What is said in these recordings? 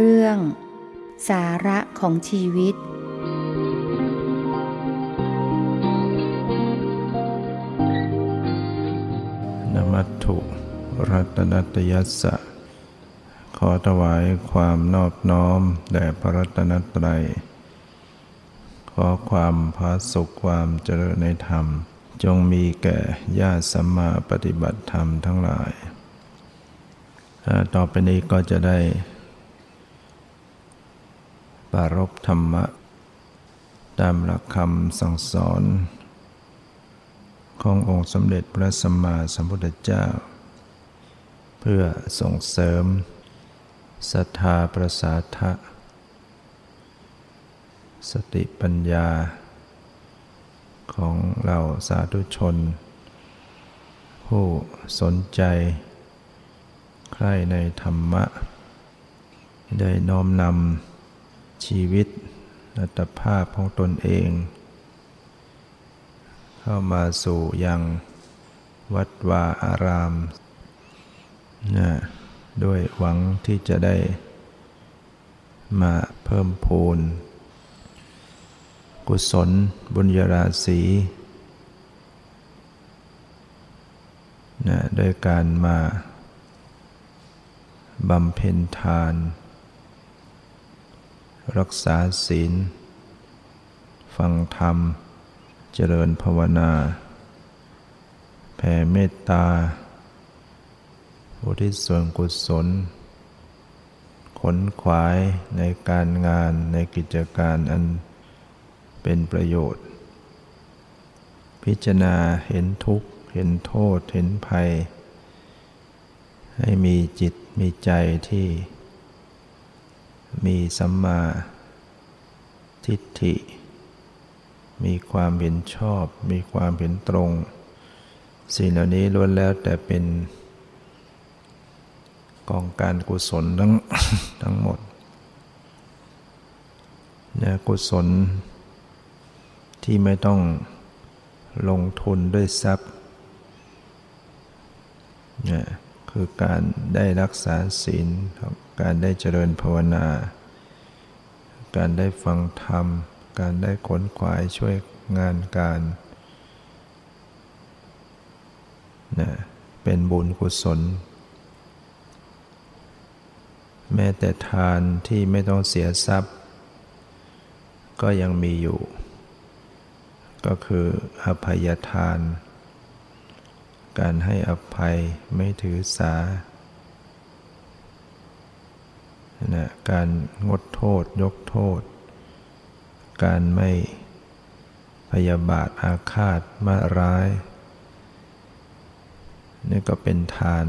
เรื่อง สาระของชีวิต นมัตถุรัตนัตยัสสะ ขอถวายความนอบน้อม แด่พระรัตนตรัย ขอความพาสุขความเจริญในธรรม จงมีแก่ญาติสัมมาปฏิบัติธรรมทั้งหลาย ต่อไปนี้ก็จะได้ ปารบธรรมะ ตามหลักคำสั่งสอน ขององค์สมเด็จพระสัมมาสัมพุทธเจ้า เพื่อส่งเสริมศรัทธาประสาทะสติปัญญา ของเราสาธุชน ผู้สนใจ ใครในธรรมะ ได้น้อมนำ ชีวิตอัตภาพของตนเอง เข้ามาสู่ยังวัดวาอารามนะด้วยหวังที่จะได้มาเพิ่มพูน กุศลบุญญาราศีนะด้วยการมาบำเพ็ญทาน รักษาศีล ฟังธรรม เจริญภาวนา แผ่เมตตาอุทิศส่วนกุศล ขนขวายในการงานในกิจการอันเป็นประโยชน์ พิจารณาเห็นทุกข์ เห็นโทษ เห็นภัย ให้มีจิตมีใจที่ มีสัมมาทิฏฐิ มีความเห็นชอบ มีความเห็นตรง สิ่งเหล่านี้ล้วนแล้วแต่เป็นกองการกุศลทั้งทั้งหมดเนี่ยกุศลที่ไม่ต้องลงทุนด้วยทรัพย์เนี่ยคือการได้รักษาศีล การได้เจริญภาวนา การได้ฟังธรรม การได้ขนขวายช่วยงานการนะเป็นบุญกุศล แม้แต่ทานที่ไม่ต้องเสียทรัพย์ ก็ยังมีอยู่ ก็คืออภัยทาน การให้อภัยไม่ถือสา นะการงดโทษยกโทษ การไม่พยาบาทอาฆาตมาร้าย นี่ก็เป็นทาน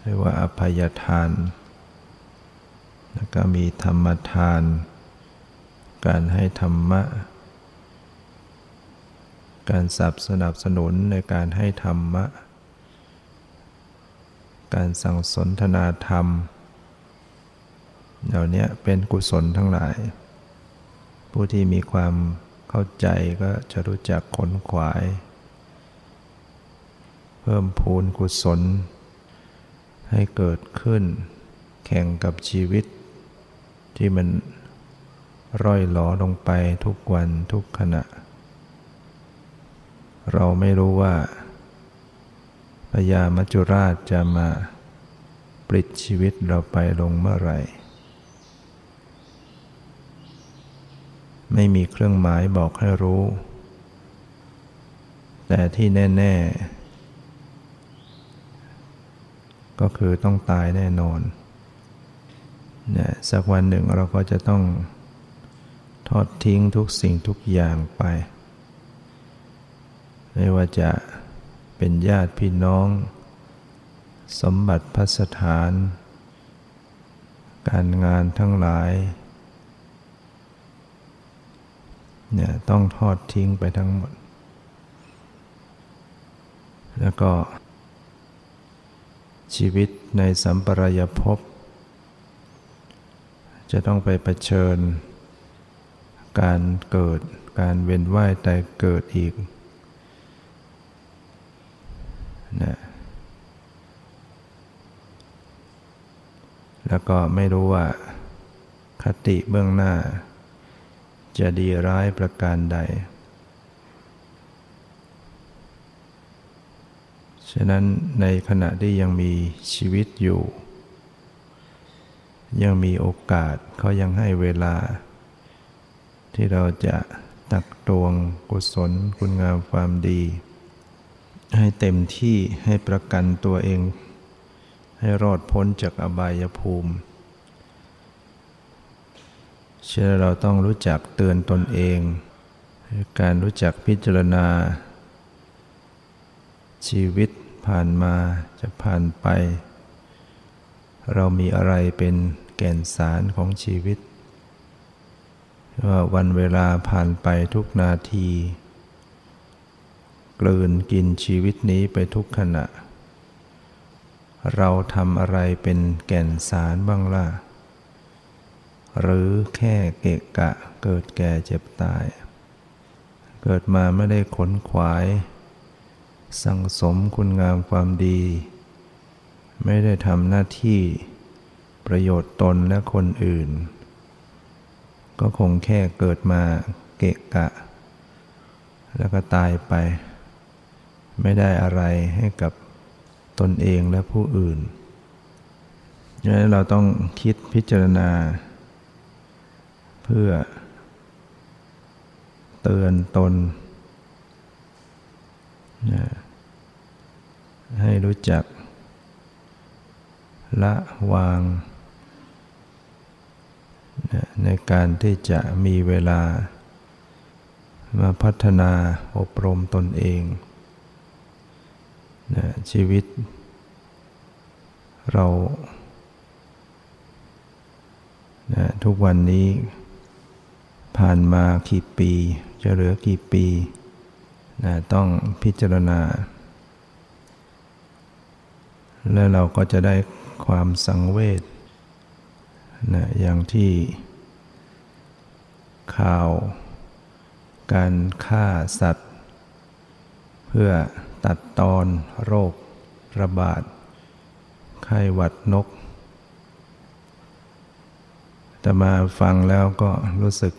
เรียกว่าอภัยทาน แล้วก็มีธรรมทาน การให้ธรรมะ การสับสนับสนุนในการให้ธรรมะ การสั่งสนทนาธรรม เหล่านี้เป็นกุศลทั้งหลาย ผู้ที่มีความเข้าใจก็จะรู้จักขนขวาย เพิ่มพูนกุศล ให้เกิดขึ้น แข่งกับชีวิต ที่มันร่อยหลอลงไปทุกวันทุกขณะ เราไม่รู้ว่าพญามัจจุราชจะมาปลิดชีวิตเราไปลงเมื่อไหร่ ไม่มีเครื่องหมายบอกให้รู้ แต่ที่แน่ ๆ ก็คือต้องตายแน่นอนเนี่ยสักวันหนึ่งเราก็จะต้องทอดทิ้งทุกสิ่งทุกอย่างไป ไม่ว่าจะเป็นญาติพี่น้อง สมบัติพัสถาน การงานทั้งหลาย เนี่ยต้องทอดทิ้งไปทั้งหมด แล้วก็ ชีวิตในสัมปรายภพ จะต้องไปเผชิญ การเกิดการเวียนว่ายแต่เกิดอีกนะแลแล้วก็ไม่รู้ว่าคติเบื้องหน้า จะดีร้ายประการใด ฉะนั้นในขณะที่ยังมีชีวิตอยู่ ยังมีโอกาสเขายังให้เวลา ที่เราจะตักตวงกุศลคุณงามความดี ให้เต็มที่ให้ประกันตัวเอง ให้รอดพ้นจากอบายภูมิ เชื่อเราต้องรู้จักเตือนตนเอง การรู้จักพิจารณา ชีวิตผ่านมาจะผ่านไป เรามีอะไรเป็นแก่นสารของชีวิต ว่าวันเวลาผ่านไปทุกนาที กลืนกินชีวิตนี้ไปทุกขณะ เราทำอะไรเป็นแก่นสารบ้างล่ะ หรือแค่เกะกะเกิดแก่เจ็บตาย เกิดมาไม่ได้ขนขวาย สั่งสมคุณงามความดี ไม่ได้ทำหน้าที่ประโยชน์ตนและคนอื่น ก็คงแค่เกิดมาเกะกะ แล้วก็ตายไป ไม่ได้อะไรให้กับตนเองและผู้อื่นดังนั้นเราต้องคิดพิจารณา เพื่อ เตือนตน ให้รู้จัก ละวาง ในการที่จะมีเวลา มาพัฒนาอบรมตนเอง ชีวิต เราทุกวันนี้ ผ่านมากี่ปี จะเหลือกี่ปีนะต้องพิจารณา แล้วเราก็จะได้ความสังเวชนะอย่างที่ข่าว การฆ่าสัตว์ เพื่อตัดตอนโรคระบาด ไข้หวัดนก แต่มาฟังแล้วก็รู้สึก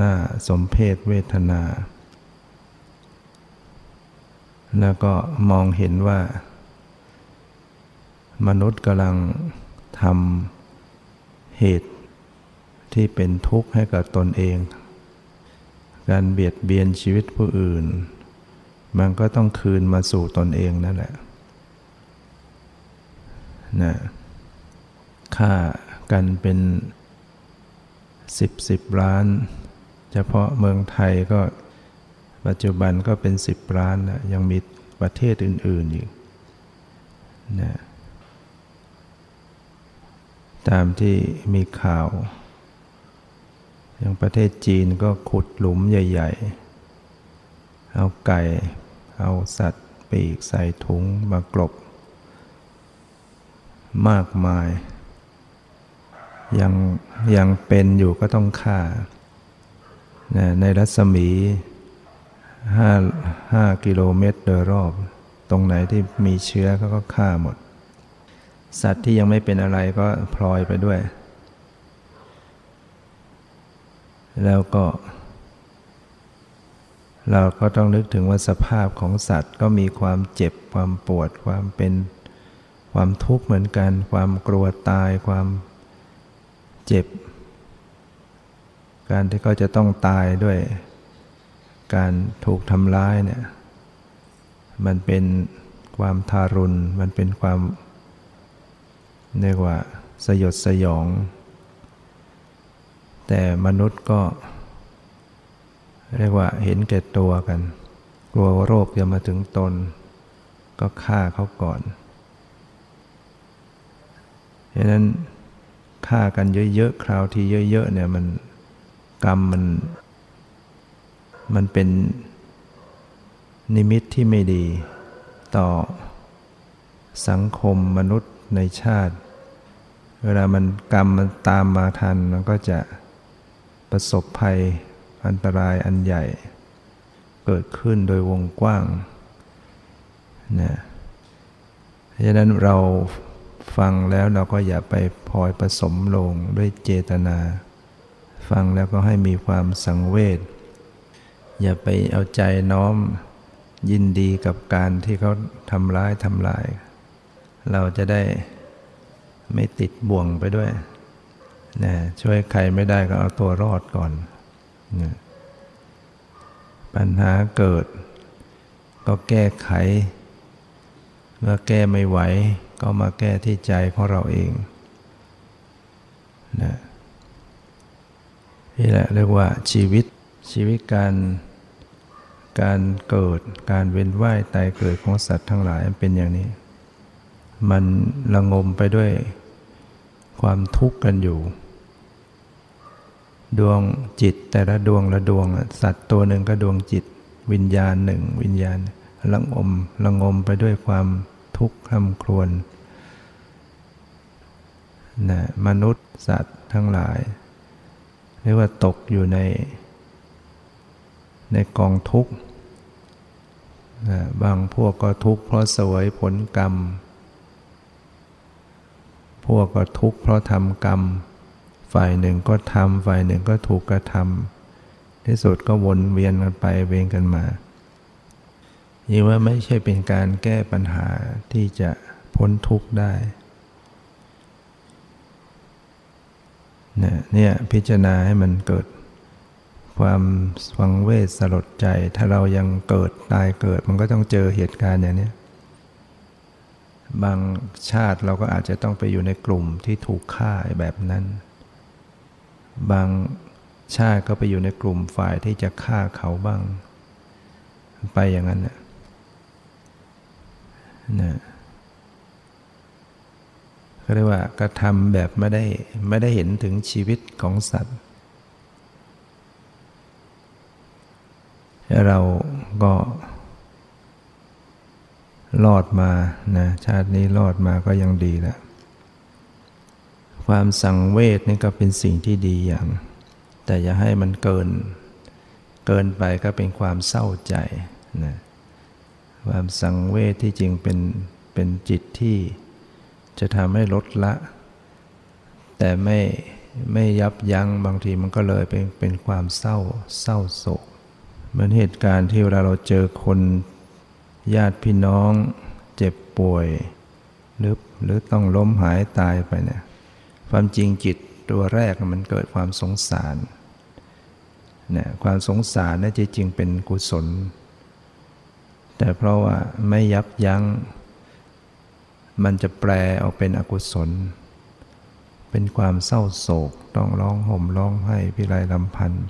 น่าสมเพศเวทนา แล้วก็มองเห็นว่า มนุษย์กำลังทำเหตุที่เป็นทุกข์ให้กับตนเอง การเบียดเบียนชีวิตผู้อื่น มันก็ต้องคืนมาสู่ตนเองนั่นแหละนะฆ่ากันเป็นสิบสิบล้าน เฉพาะเมืองไทยก็ปัจจุบันก็เป็นสิบล้านนะยังมีประเทศอื่น ๆอีกนะตามที่มีข่าว อย่างประเทศจีนก็ขุดหลุมใหญ่ ๆ เอาไก่ เอาสัตว์ปีกใส่ถุงมากลบ มากมาย ยังยังเป็นอยู่ก็ต้องฆ่า ในรัศมีห้าห้ากิโลเมตรโดยรอบ ตรงไหนที่มีเชื้อเขาก็ฆ่าหมด สัตว์ที่ยังไม่เป็นอะไรก็พลอยไปด้วย แล้วก็ เราก็ต้องนึกถึงว่าสภาพของสัตว์ก็มีความเจ็บความปวดความเป็นความทุกข์เหมือนกัน ความกลัวตายความเจ็บ การที่เขาจะต้องตายด้วยการถูกทำร้ายเนี่ยมันเป็นความทารุณ มันเป็นความเรียกว่าสยดสยอง แต่มนุษย์ก็เรียกว่าเห็นแก่ตัวกัน กลัวโรคจะมาถึงตน ก็ฆ่าเขาก่อนดังนั้นฆ่ากันเยอะๆ คราวที่เยอะๆเนี่ยมัน กรรมมัน มันเป็นนิมิตที่ไม่ดี ต่อสังคมมนุษย์ในชาติ เวลามันกรรมมันตามมาทันมันก็จะประสบภัยอันตรายอันใหญ่ เกิดขึ้นโดยวงกว้างนะดังนั้นเราฟังแล้วเราก็อย่าไปพลอยผสมลงด้วยเจตนา ฟังแล้วก็ให้มีความสังเวชอย่าไปเอาใจน้อมยินดีกับการที่เขาทำร้ายทำลาย เราจะได้ไม่ติดบ่วงไปด้วยนะช่วยใครไม่ได้ก็เอาตัวรอดก่อนนะปัญหาเกิด ก็แก้ไข เมื่อแก้ไม่ไหว ก็มาแก้ที่ใจของเราเองนะ นี่แหละเรียกว่าชีวิตชีวิตการการเกิดการเวียนว่ายตายเกิดของสัตว์ทั้งหลายเป็นอย่างนี้ มันระงมไปด้วยความทุกข์กันอยู่ ดวงจิตแต่ละดวงละดวง สัตว์ตัวหนึ่งก็ดวงจิต วิญญาณหนึ่ง วิญญาณละงมละงมไปด้วยความทุกข์คร่ำครวญนะมนุษย์สัตว์ทั้งหลาย เรียกว่าตกอยู่ใน ในกองทุกข์บางพวกก็ทุกข์เพราะสวยผลกรรม พวกก็ทุกข์เพราะทำกรรม ฝ่ายหนึ่งก็ทำฝ่ายหนึ่งก็ถูกกระทำที่สุดก็วนเวียนกันไปเวียนกันมายิ่งว่าไม่ใช่เป็นการแก้ปัญหาที่จะพ้นทุกข์ได้ เนี่ยพิจารณาให้มันเกิด ความฟังเวทสลดใจ ถ้าเรายังเกิดตายเกิด มันก็ต้องเจอเหตุการณ์อย่างนี้บางชาติเราก็อาจจะต้องไปอยู่ในกลุ่มที่ถูกฆ่าแบบนั้น บางชาติก็ไปอยู่ในกลุ่มฝ่ายที่จะฆ่าเขาบ้าง ไปอย่างนั้นนะนะ ก็เรียกว่ากระทำแบบไม่ได้ไม่ได้เห็นถึงชีวิตของสัตว์ เราก็รอดมานะชาตินี้รอดมาก็ยังดีแล้วความสังเวชนี่ก็เป็นสิ่งที่ดีอย่าง แต่อย่าให้มันเกิน เกินไปก็เป็นความเศร้าใจนะความสังเวชที่จริงเป็นเป็นจิตที่ จะทำให้ลดละ แต่ไม่ไม่ยับยัง้งบางทีมันก็เลยเป็นเป็นความเศร้าเศร้าโศกเหมือนเหตุการณ์ที่เวลาเราเจอคนญาติพี่น้องเจ็บป่วย หรือหรือต้องล้มหายตายไปเนี่ยความจริงจิตตัวแรกมันเกิดความสงสารเนี่ยความสงสารนั่จริงเป็นกุศล แต่เพราะว่าไม่ยับยัง้ง มันจะแปลออกเป็นอกุศล เป็นความเศร้าโศกต้องร้องห่มร้องไห้พิไรลำพันธ์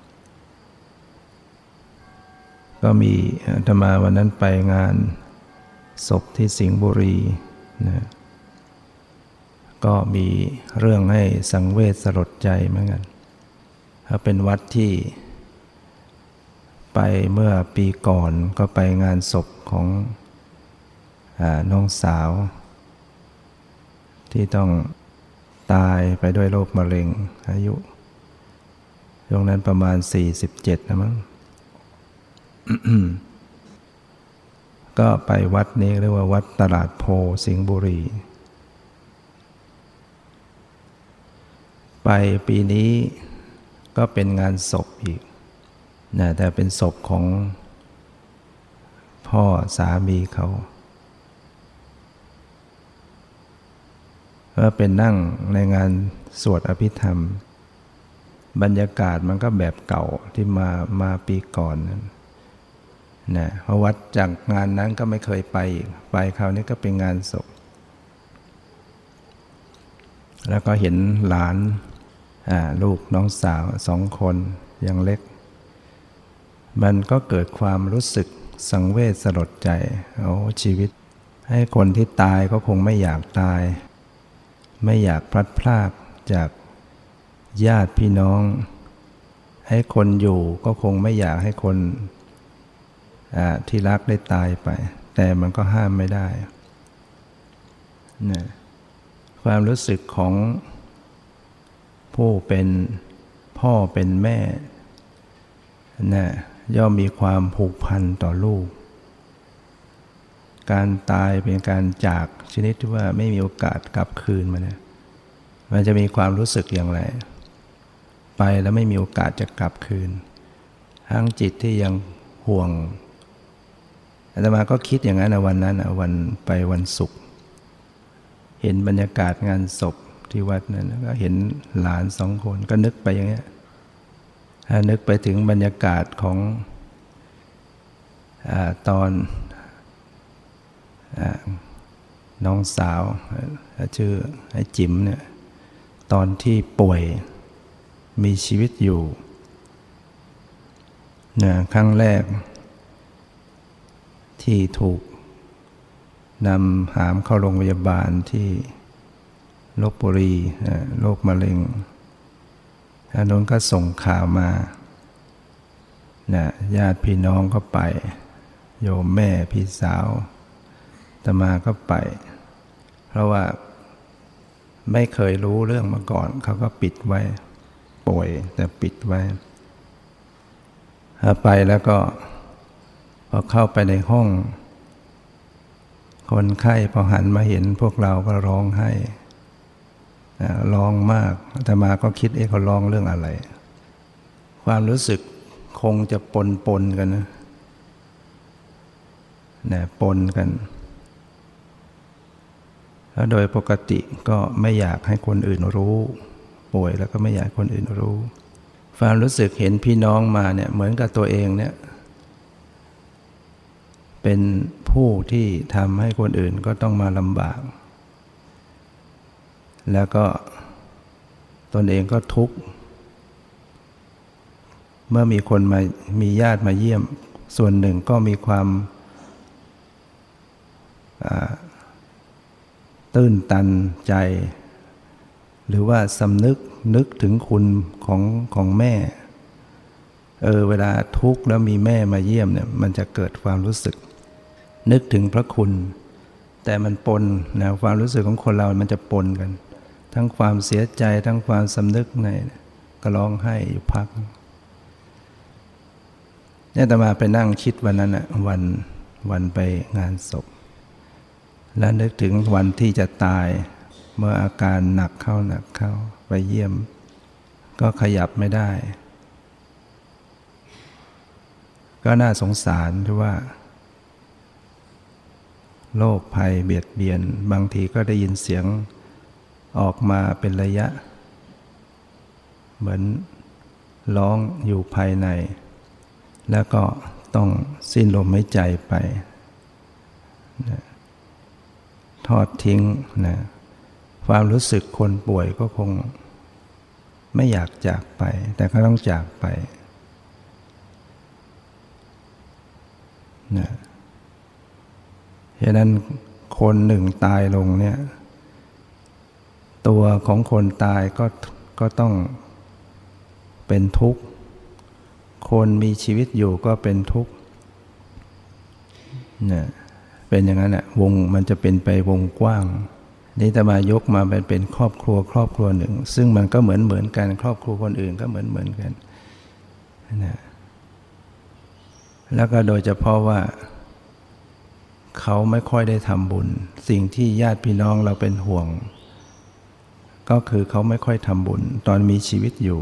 ก็มีธรรมาวันนั้นไปงานศพที่สิงห์บุรีนะก็มีเรื่องให้สังเวชสลดใจเหมือนกันถ้าเป็นวัดที่ ไปเมื่อปีก่อนก็ไปงานศพของน้องสาว ที่ต้องตายไปด้วยโรคมะเร็งอายุช่วงนั้นประมาณ 47 นะมั้งก็ไปวัดนี้เรียกว่าวัดตลาดโพสิงห์บุรี ไปปีนี้ก็เป็นงานศพอีกนะแต่เป็นศพของพ่อสามีเขา ก็เป็นนั่งในงานสวดอภิธรรม บรรยากาศมันก็แบบเก่าที่มามาปีก่อนนั้นนะเพอวัดจากงานนั้นก็ไม่เคยไปไปคราวนี้ก็เป็นงานศพ แล้วก็เห็นหลานลูกน้องสาวสองคนยังเล็ก มันก็เกิดความรู้สึกสังเวชสลดใจโอ้ชีวิต ให้คนที่ตายก็คงไม่อยากตาย ไม่อยากพลัดพรากจากญาติพี่น้อง ให้คนอยู่ก็คงไม่อยากให้คนที่รักได้ตายไป แต่มันก็ห้ามไม่ได้นะความรู้สึกของผู้เป็นพ่อเป็นแม่นะย่อมมีความผูกพันต่อลูก การตายเป็นการจากชนิดที่ว่าไม่มีโอกาสกลับคืนมาเนี่ยมันจะมีความรู้สึกอย่างไร ไปแล้วไม่มีโอกาสจะกลับคืน ทั้งจิตที่ยังห่วงอาตมาก็คิดอย่างนั้นวันนั้นวันไปวันศุกร์เห็นบรรยากาศงานศพที่วัดนั้นก็เห็นหลานสองคนก็นึกไปอย่างเงี้ยนึกไปถึงบรรยากาศของอตอน น้องสาวชื่อไอ้จิ๋มเนี่ยตอนที่ป่วยมีชีวิตอยู่เนี่ยครั้งแรก ที่ถูกนำหามเข้าโรงพยาบาลที่ลบบุรีโรคมะเร็งอันนั้นก็ส่งข่าวมานะญาติพี่น้องก็ไป โยมแม่พี่สาว ตมาก็ไป เพราะว่าไม่เคยรู้เรื่องมาก่อน เขาก็ปิดไว้ ป่วยแต่ปิดไว้ไปแล้วก็พอเข้าไปในห้อง คนไข้พอหันมาเห็นพวกเราก็ร้องไห้ร้องมากแต่มาก็คิดเอ๊ะเขาร้องเรื่องอะไร ความรู้สึกคงจะปนปนกันนะนะปนกัน แล้วโดยปกติก็ไม่อยากให้คนอื่นรู้ ป่วยแล้วก็ไม่อยากคนอื่นรู้ ความรู้สึกเห็นพี่น้องมาเนี่ยเหมือนกับตัวเองเนี่ยเป็นผู้ที่ทำให้คนอื่นก็ต้องมาลำบาก แล้วก็ตนเองก็ทุกข์เมื่อมีคนมามีญาติมาเยี่ยม ส่วนหนึ่งก็มีความ ตื้นตันใจ หรือว่าสำนึกนึกถึงคุณของของแม่ เออเวลาทุกข์แล้วมีแม่มาเยี่ยมเนี่ยมันจะเกิดความรู้สึก นึกถึงพระคุณ แต่มันปนนะความรู้สึกของคนเรา มันจะปนกัน ทั้งความเสียใจทั้งความสำนึกในก็ร้องไห้อยู่พักเนี่ยแต่มาไปนั่งคิดวันนั้นอะวันวันไปงานศพ และนึกถึงวันที่จะตาย เมื่ออาการหนักเข้าหนักเข้าไปเยี่ยม ก็ขยับไม่ได้ ก็น่าสงสารที่ว่า โรคภัยเบียดเบียน บางทีก็ได้ยินเสียงออกมาเป็นระยะ เหมือนร้องอยู่ภายใน แล้วก็ต้องสิ้นลมหายใจไปนะ ทอดทิ้งนะความรู้สึกคนป่วยก็คง ไม่อยากจากไป แต่ก็ต้องจากไปนะฉะนั้นคนหนึ่งตายลงเนี่ย ตัวของคนตายก็ก็ต้องเป็นทุกข์ คนมีชีวิตอยู่ก็เป็นทุกข์เนี่ย เป็นอย่างนั้นแหละวงมันจะเป็นไปวงกว้าง นี่แต่มายกมาเป็นเป็นครอบครัวครอบครัวหนึ่ง ซึ่งมันก็เหมือนเหมือนกัน ครอบครัวคนอื่นก็เหมือนเหมือนกันนะแล้วก็โดยเฉพาะว่า เขาไม่ค่อยได้ทำบุญ สิ่งที่ญาติพี่น้องเราเป็นห่วง ก็คือเขาไม่ค่อยทำบุญ ตอนมีชีวิตอยู่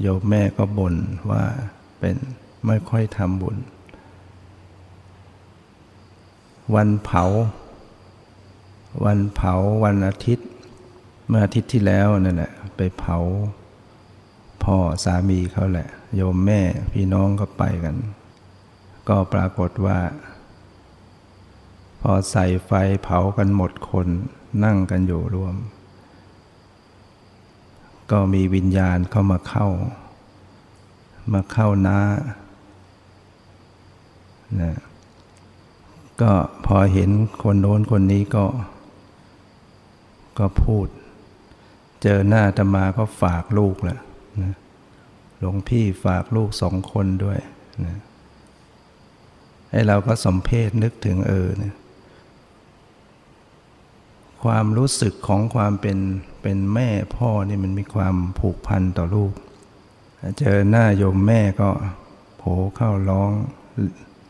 โยมแม่ก็บ่นว่าเป็นไม่ค่อยทำบุญ วันเผา วันเผาวันอาทิตย์ เมื่ออาทิตย์ที่แล้วนั่นแหละไปเผา พ่อสามีเขาแหละ โยมแม่พี่น้องก็ไปกัน ก็ปรากฏว่า พอใส่ไฟเผากันหมดคนนั่งกันอยู่รวม ก็มีวิญญาณเข้ามาเข้า มาเข้าน้านะ ก็พอเห็นคนโน้นคนนี้ก็ ก็พูด เจอหน้าตมาก็ฝากลูกแหละนะหลวงพี่ฝากลูกสองคนด้วยนะให้เราก็สมเพศนึกถึงเออนะความรู้สึกของความเป็นเป็นแม่พ่อนี่มันมีความผูกพันต่อลูก เจอหน้าโยมแม่ก็โผเข้าร้อง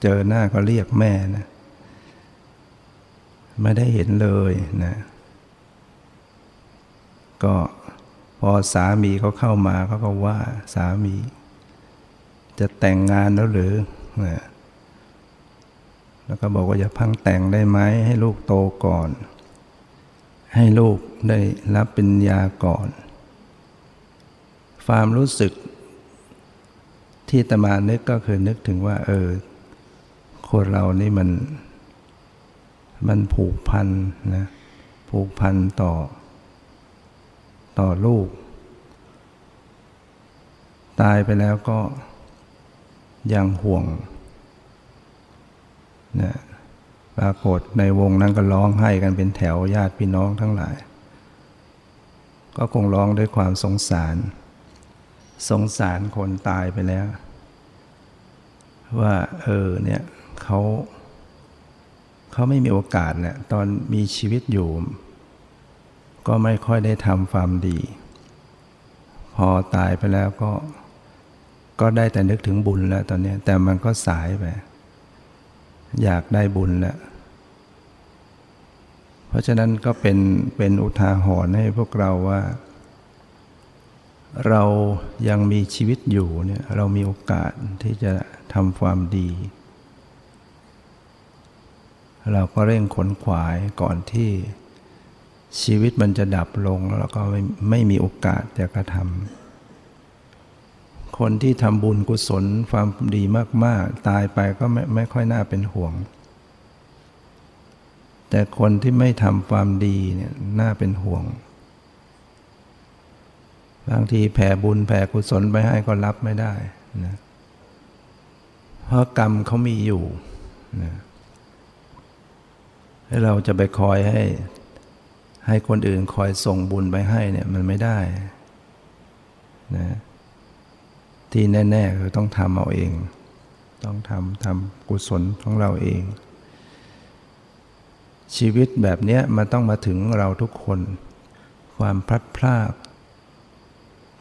เจอหน้าก็เรียกแม่นะ ไม่ได้เห็นเลยนะก็พอสามีเขาเข้ามาเขาก็ว่าสามี จะแต่งงานแล้วหรือนะแล้วก็บอกว่าอย่าพังแต่งได้ไหมให้ลูกโตก่อน ให้ลูกได้รับปัญญาก่อน ความรู้สึกที่ตมานึกก็คือนึกถึงว่า เออ คนเรานี่มัน มันผูกพันนะผูกพันต่อ ต่อลูก ตายไปแล้วก็ยังห่วงนะปรากฏในวงนั้นก็ร้องไห้กันเป็นแถวญาติพี่น้องทั้งหลาย ก็คงร้องด้วยความสงสาร สงสารคนตายไปแล้ว ว่า เออเนี่ยเขา เขาไม่มีโอกาสแหละตอนมีชีวิตอยู่ ก็ไม่ค่อยได้ทำความดี พอตายไปแล้วก็ ก็ได้แต่นึกถึงบุญแล้วตอนนี้ แต่มันก็สายไป อยากได้บุญแล้ว เพราะฉะนั้นก็เป็นเป็นอุทาหรณ์ให้พวกเราว่า เรายังมีชีวิตอยู่เนี่ยเรามีโอกาสที่จะทำความดี เราก็เร่งขนขวายก่อนที่ชีวิตมันจะดับลงแล้วเราก็ไม่ไม่มีโอกาสจะกระทำคนที่ทำบุญกุศลความดีมาก ๆ ตายไปก็ไม่ไม่ค่อยน่าเป็นห่วง แต่คนที่ไม่ทำความดีเนี่ยน่าเป็นห่วง บางทีแผ่บุญแผ่กุศลไปให้ก็รับไม่ได้นะเพราะกรรมเขามีอยู่นะ ให้เราจะไปคอยให้ ให้คนอื่นคอยส่งบุญไปให้เนี่ยมันไม่ได้นะที่แน่ๆคือต้องทำเอาเอง ต้องทำทำกุศลของเราเอง ชีวิตแบบนี้มันต้องมาถึงเราทุกคน ความพลัดพราก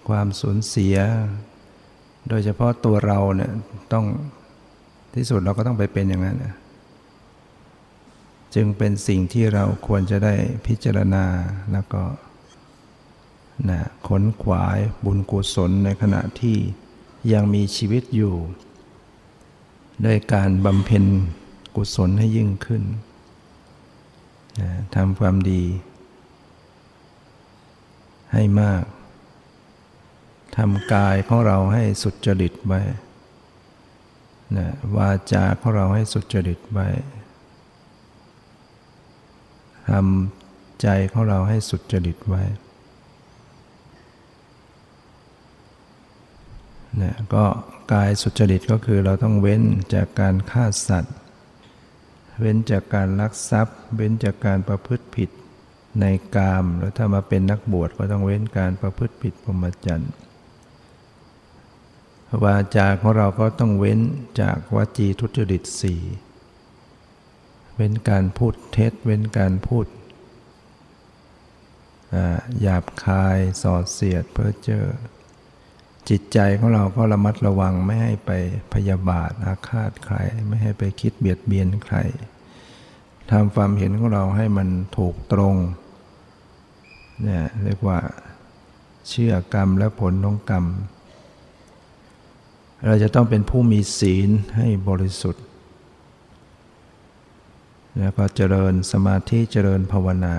ความสูญเสีย โดยเฉพาะตัวเราเนี่ยต้องที่สุดเราก็ต้องไปเป็นอย่างนั้น จึงเป็นสิ่งที่เราควรจะได้พิจารณาแล้วก็นะขนขวายบุญกุศลในขณะที่ยังมีชีวิตอยู่ ด้วยการบำเพ็ญกุศลให้ยิ่งขึ้นทำความดี ให้มากทำกายของเราให้สุดจริตไว้นะวาจาของเราให้สุดจริตไว้ ทำใจของเราให้สุดจริตไว้นะก็กายสุจริตก็คือเราต้องเว้นจากการฆ่าสัตว์ เว้นจากการลักทรัพย์ เว้นจากการประพฤติผิดในกาม แล้วถ้ามาเป็นนักบวชก็ต้องเว้นการประพฤติผิดพรหมจรรย์วาจาของเราก็ต้องเว้นจากวจีทุจริตสี่ เว้นการพูดเท็จ เว้นการพูดหยาบคายส่อเสียดเพ้อเจ้อจิตใจของเราก็ระมัดระวังไม่ให้ไปพยาบาทอาฆาตใคร ไม่ให้ไปคิดเบียดเบียนใครทำความเห็นของเราให้มันถูกตรงเนี่ยเรียกว่าเชื่อกรรมและผลของกรรม เราจะต้องเป็นผู้มีศีลให้บริสุทธิ์ แล้วก็เจริญสมาธิเจริญภาวนา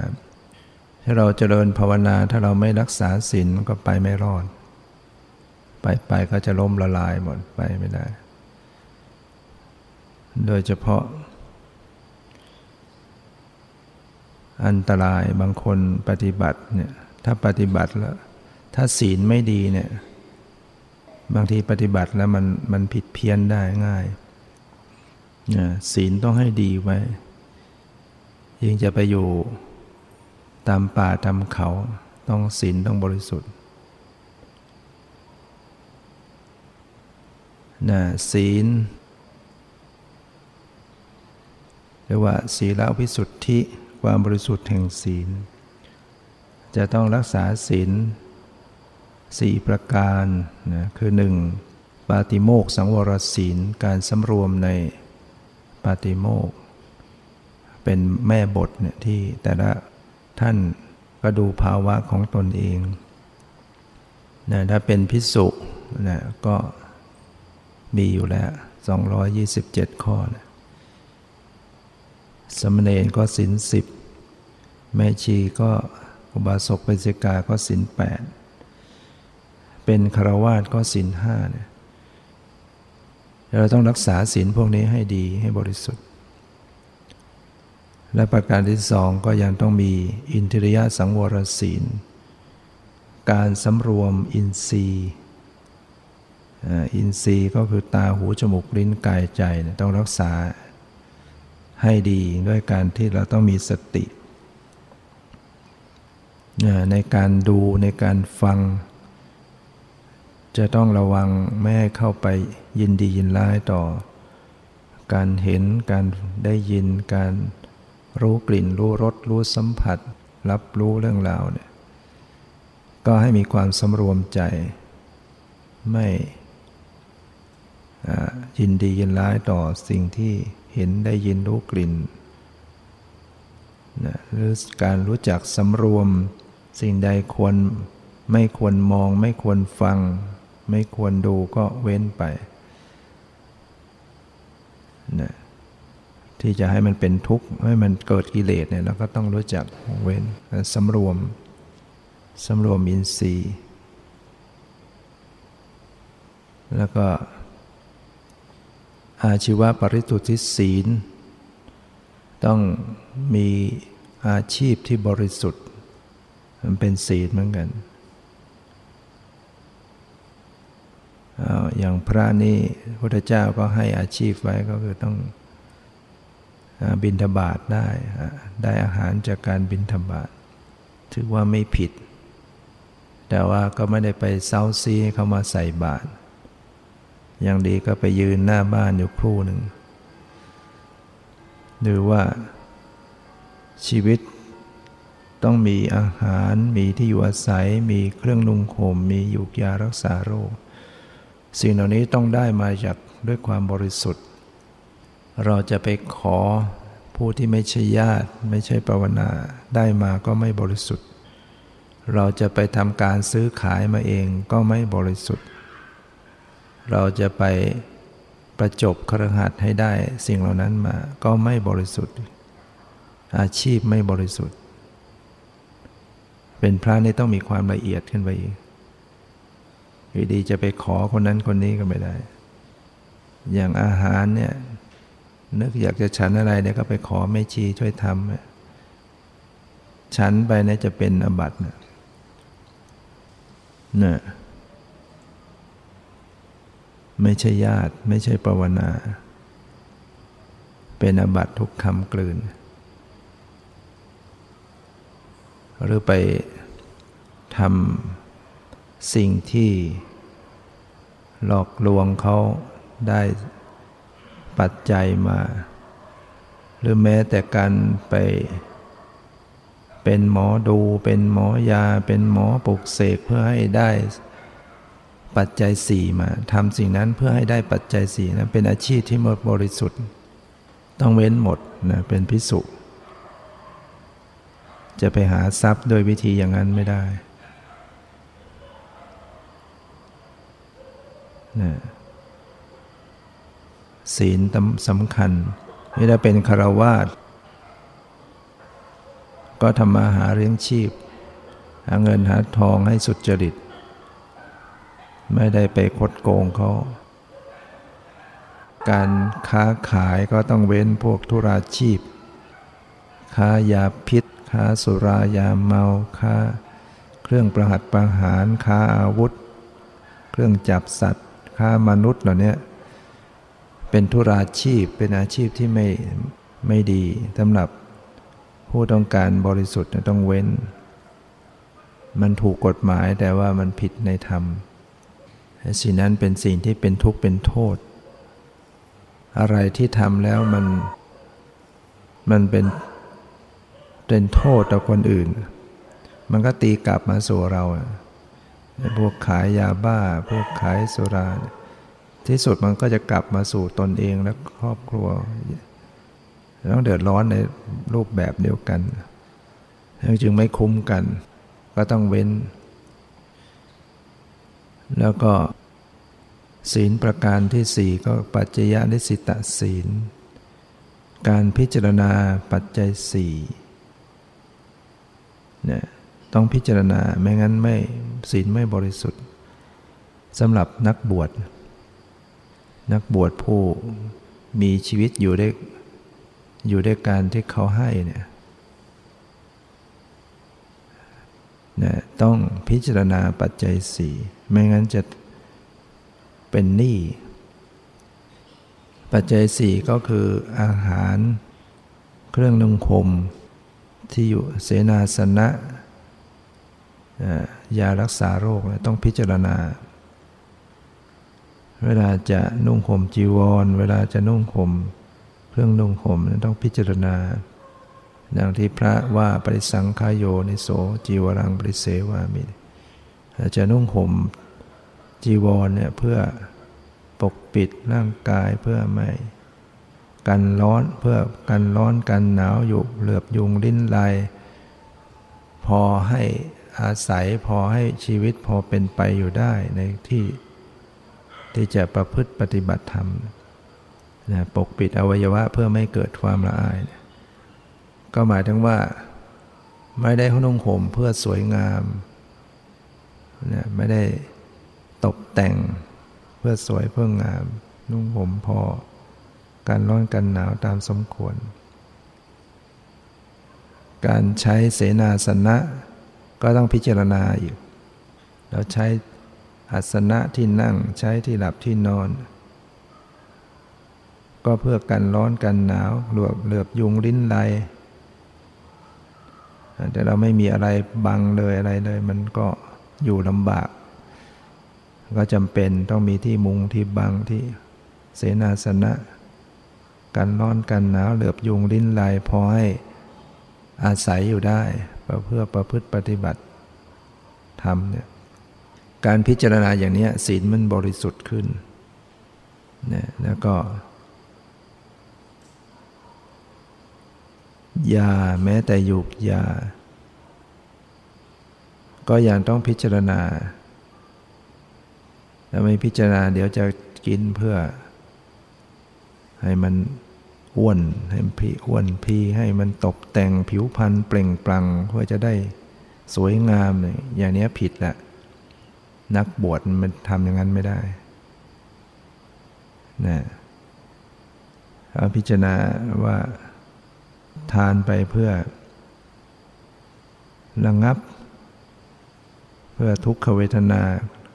ถ้าเราเจริญภาวนาถ้าเราไม่รักษาศีลก็ไปไม่รอด ไปไปก็จะล้มละลายหมดไปไม่ได้ โดยเฉพาะ อันตรายบางคนปฏิบัติเนี่ยถ้าปฏิบัติแล้ว ถ้าศีลไม่ดีเนี่ยบางทีปฏิบัติแล้วมันมันผิดเพี้ยนได้ง่ายศีลต้องให้ดีไว้ ยิ่งจะไปอยู่ตามป่าตามเขาต้องศีลต้องบริสุทธิ์นะศีลเรียกว่าศีลพิสุทธิความบริสุทธิ์แห่งศีล จะต้องรักษาศีลสี่ประการนะคือหนึ่งปาติโมกสังวรศีลการสำรวมในปาติโมก เป็นแม่บทเนี่ยที่แต่ละท่านก็ดูภาวะของตนเองนะถ้าเป็นพิสุนะก็มีอยู่แล้ว 227 ข้อนะสมณเณรก็สินสิบแม่ชีก็อุบาสกเป็นสิกาก็สินแปดเป็นคารวาสก็สินห้าเนี่ยเราต้องรักษาศีลพวกนี้ให้ดีให้บริสุทธิ์ และประการที่สองก็ยังต้องมีอินทริยสังวรศีล การสำรวมอินทรีย์อินทรีย์ก็คือตาหูจมูกลิ้นกายใจต้องรักษาให้ดีด้วยการที่เราต้องมีสติ ในการดูในการฟัง จะต้องระวังไม่ให้เข้าไปยินดียินร้ายต่อ การเห็นการได้ยินการ รู้กลิ่น รู้รสรู้สัมผัส รับรู้เรื่องราวเนี่ยก็ให้มีความสำรวมใจ ไม่ยินดียินร้ายต่อสิ่งที่เห็นได้ยินรู้กลิ่นนะหรือการรู้จักสำรวม สิ่งใดควรไม่ควรมอง ไม่ควรฟัง ไม่ควรดูก็เว้นไปนะ ที่จะให้มันเป็นทุกข์ให้มันเกิดกิเลสเนี่ยเราก็ต้องรู้จักเว้นสำรวมสำรวมอินทรีย์ แล้วก็ อาชีวะปริตุทิศีล ต้องมีอาชีพที่บริสุทธิ์ มันเป็นศีลเหมือนกันอย่างพระนี่พระพุทธเจ้าก็ให้อาชีพไว้ก็คือต้อง บินทบาทได้ ได้อาหารจากการบินทบาทถือว่าไม่ผิด แต่ว่าก็ไม่ได้ไปเซาซีให้ามาใส่บาตรอย่างดีก็ไปยืนหน้าบ้านอยู่ครู่หนึ่งหรือว่าชีวิตต้องมีอาหารมีที่อยู่อาศัย มีเครื่องนุ่งห่มมียุกยารักษาโรค สิ่งเหล่านี้ต้องได้มาจากด้วยความบริสุทธิ์ เราจะไปขอผู้ที่ไม่ใช่ญาติไม่ใช่ปวนาได้มาก็ไม่บริสุทธิ์ เราจะไปทำการซื้อขายมาเองก็ไม่บริสุทธิ์ เราจะไปประจบครหัสให้ได้สิ่งเหล่านั้นมาก็ไม่บริสุทธิ์ อาชีพไม่บริสุทธิ์ เป็นพระนี่ต้องมีความละเอียดขึ้นไปอีกอยู่ดีจะไปขอคนนั้นคนนี้ก็ไม่ได้ อย่างอาหารเนี่ย นึกอยากจะฉันอะไรเนี่ยก็ไปขอแม่ชีช่วยทำฉันไปนี่จะเป็นอบัตเนี่ยนี่ยไม่ใช่ญาติ ไม่ใช่ปวนา เป็นอบัตทุกคำกลืน หรือไปทำสิ่งที่หลอกลวงเขาได้ ปัจจัยมา หรือแม้แต่การไป เป็นหมอดู เป็นหมอยา เป็นหมอปลุกเสกเพื่อให้ได้ปัจจัยสี่มาทำสิ่งนั้นเพื่อให้ได้ปัจจัยสี่นะเป็นอาชีพที่หมดบริสุทธิ์ ต้องเว้นหมดนะเป็นพิสุจะไปหาทรัพย์โดยวิธีอย่างนั้นไม่ได้นะ ศีลสำคัญ นี่ถ้าเป็นคารวาสก็ทำมาหาเลี้ยงชีพ หาเงินหาทองให้สุดจริต ไม่ได้ไปคดโกงเขาการค้าขายก็ต้องเว้นพวกธุราชีพ ค้ายาพิษ ค้าสุรายาเมา ค้า เครื่องประหัตประหาร ค้าอาวุธ เครื่องจับสัตว์ ค้ามนุษย์เหล่านี้ เป็นธุราชีพเป็นอาชีพที่ไม่ไม่ดีสำหรับผู้ต้องการบริสุทธิ์ต้องเว้น มันถูกกฎหมายแต่ว่ามันผิดในธรรมสิ่งนั้นเป็นสิ่งที่เป็นทุกข์เป็นโทษ อะไรที่ทำแล้วมันมันเป็นเป็นโทษต่อคนอื่น มันก็ตีกลับมาสู่เรา พวกขายยาบ้า พวกขายสุรา ที่สุดมันก็จะกลับมาสู่ตนเองและครอบครัวต้องเดือดร้อนในรูปแบบเดียวกัน จึงไม่คุ้มกัน ก็ต้องเว้น แล้วก็ศีลประการที่สี่ก็ปัจจยนิสิตศีล การพิจารณาปัจจัยสี่เนี่ยต้องพิจารณาไม่งั้นไม่ศีลไม่บริสุทธิ์สำหรับนักบวช นักบวชผู้มีชีวิตอยู่ได้อยู่ด้วยการที่เขาให้เนี่ยนะต้องพิจารณาปัจจัยสี่ไม่งั้นจะเป็นหนี้ปัจจัยสี่ก็คืออาหาร เครื่องนุ่งห่มที่อยู่เสนาสนะยารักษาโรคต้องพิจารณา เวลาจะนุ่งห่มจีวร เวลาจะนุ่งห่มเครื่องนุ่งห่มต้องพิจารณาดังที่พระว่าปริสังขายโยนิโสจีวรังปริเสวามิจะนุ่งห่มจีวรเนี่ยเพื่อปกปิดร่างกายเพื่อไม่กันร้อนเพื่อกันร้อนกันหนาวอยู่เหลือบยุงลิ้นลายพอให้อาศัยพอให้ชีวิตพอเป็นไปอยู่ได้ในที่ ที่จะประพฤติปฏิบัติธรรมนะปกปิดอวัยวะเพื่อไม่เกิดความละอายนะก็หมายถึงว่า ไม่ได้นุ่งห่มเพื่อสวยงามนะไม่ได้ตกแต่งเพื่อสวยเพื่องาม นุ่งห่มพอ การร้อนกันหนาวตามสมควร การใช้เสนาสนะ ก็ต้องพิจารณาอยู่เราใช้ อัสนะที่นั่งใช้ที่หลับที่นอน ก็เพื่อกันร้อนกันหนาวหลวกเหลือบยุงลิ้นไลแต่เราไม่มีอะไรบังเลยอะไรเลย มันก็อยู่ลำบาก ก็จำเป็นต้องมีที่มุงที่บังที่เสนาสนะ กันร้อนกันหนาวเหลือบยุงลิ้นลายพอให้อาศัยอยู่ได้เพื่อประพฤติปฏิบัติธรรมเนี่ย การพิจารณาอย่างนี้ศีลมันบริสุทธิ์ขึ้นนะแล้วก็ยาแม้แต่ยุกยา ก็ยังต้องพิจารณาถ้าไม่พิจารณาเดี๋ยวจะกินเพื่อ ให้มันอ้วนให้พีอ้วนพีให้มันตกแต่งผิวพรรณเปล่งปลั่งเพื่อจะได้สวยงาม อย่างนี้ผิดแหละ นักบวชมันทำอย่างนั้นไม่ได้นะเอาพิจารณาว่าทานไปเพื่อระงับ เพื่อทุกขเวทนา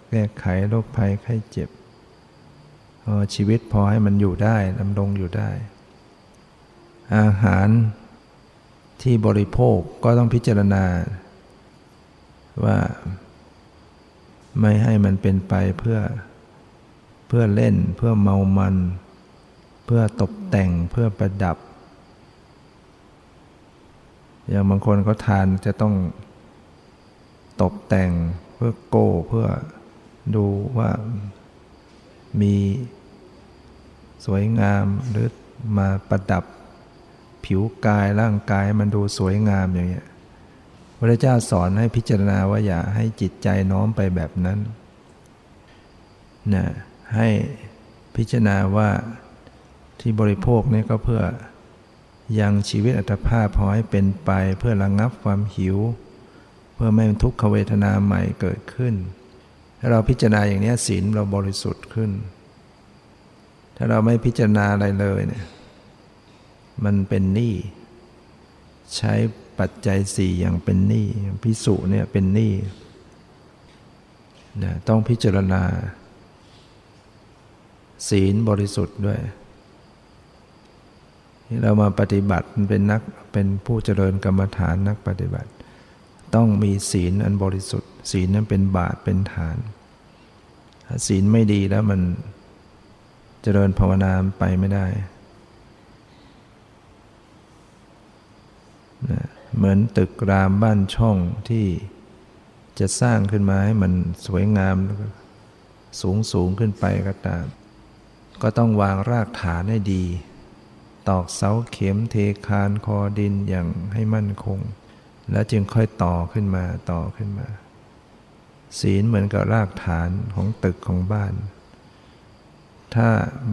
แก้ไขโรคภัยไข้เจ็บชีวิตพอให้มันอยู่ได้ดำรงอยู่ได้ อาหารที่บริโภคก็ต้องพิจารณาว่า ไม่ให้มันเป็นไปเพื่อ เพื่อเล่น เพื่อเมามัน เพื่อตกแต่งเพื่อประดับ อย่างบางคนเขาทานจะต้องตกแต่งเพื่อโก้เพื่อดูว่ามีสวยงามหรือมาประดับผิวกายร่างกายมันดูสวยงามอย่างเงี้ย พระเจ้าสอนให้พิจารณาว่าอย่าให้จิตใจน้อมไปแบบนั้นนะให้พิจารณาว่าที่บริโภคนี่ก็เพื่อยังชีวิตอัตภาพพอให้เป็นไปเพื่อระงงับความหิว เพื่อไม่ทุกขเวทนาใหม่เกิดขึ้น ถ้าเราพิจารณาอย่างนี้ศีลเราบริสุทธิ์ขึ้น ถ้าเราไม่พิจารณาอะไรเลยเนี่ยมันเป็นหนี้ใช้ ปัจจัยสี่อย่างเป็นหนี้พิสุเนี่ยเป็นหนี้นะต้องพิจารณา ศีลบริสุทธิ์ด้วยเรามาปฏิบัติเป็นนักเป็นผู้เจริญกรรมฐานนักปฏิบัติ ต้องมีศีลอันบริสุทธิ์ ศีลนั้นเป็นบาตเป็นฐานศีลไม่ดีแล้วมันเจริญภาวนาไปไม่ได้นะ เหมือนตึกรามบ้านช่องที่จะสร้างขึ้นมาให้มันสวยงาม สูงสูงขึ้นไปก็ตาม ก็ต้องวางรากฐานให้ดี ตอกเสาเข็มเทคานคอดินอย่างให้มั่นคง แล้วจึงค่อยต่อขึ้นมาต่อขึ้นมา ศีลเหมือนกับรากฐานของตึกของบ้าน ถ้า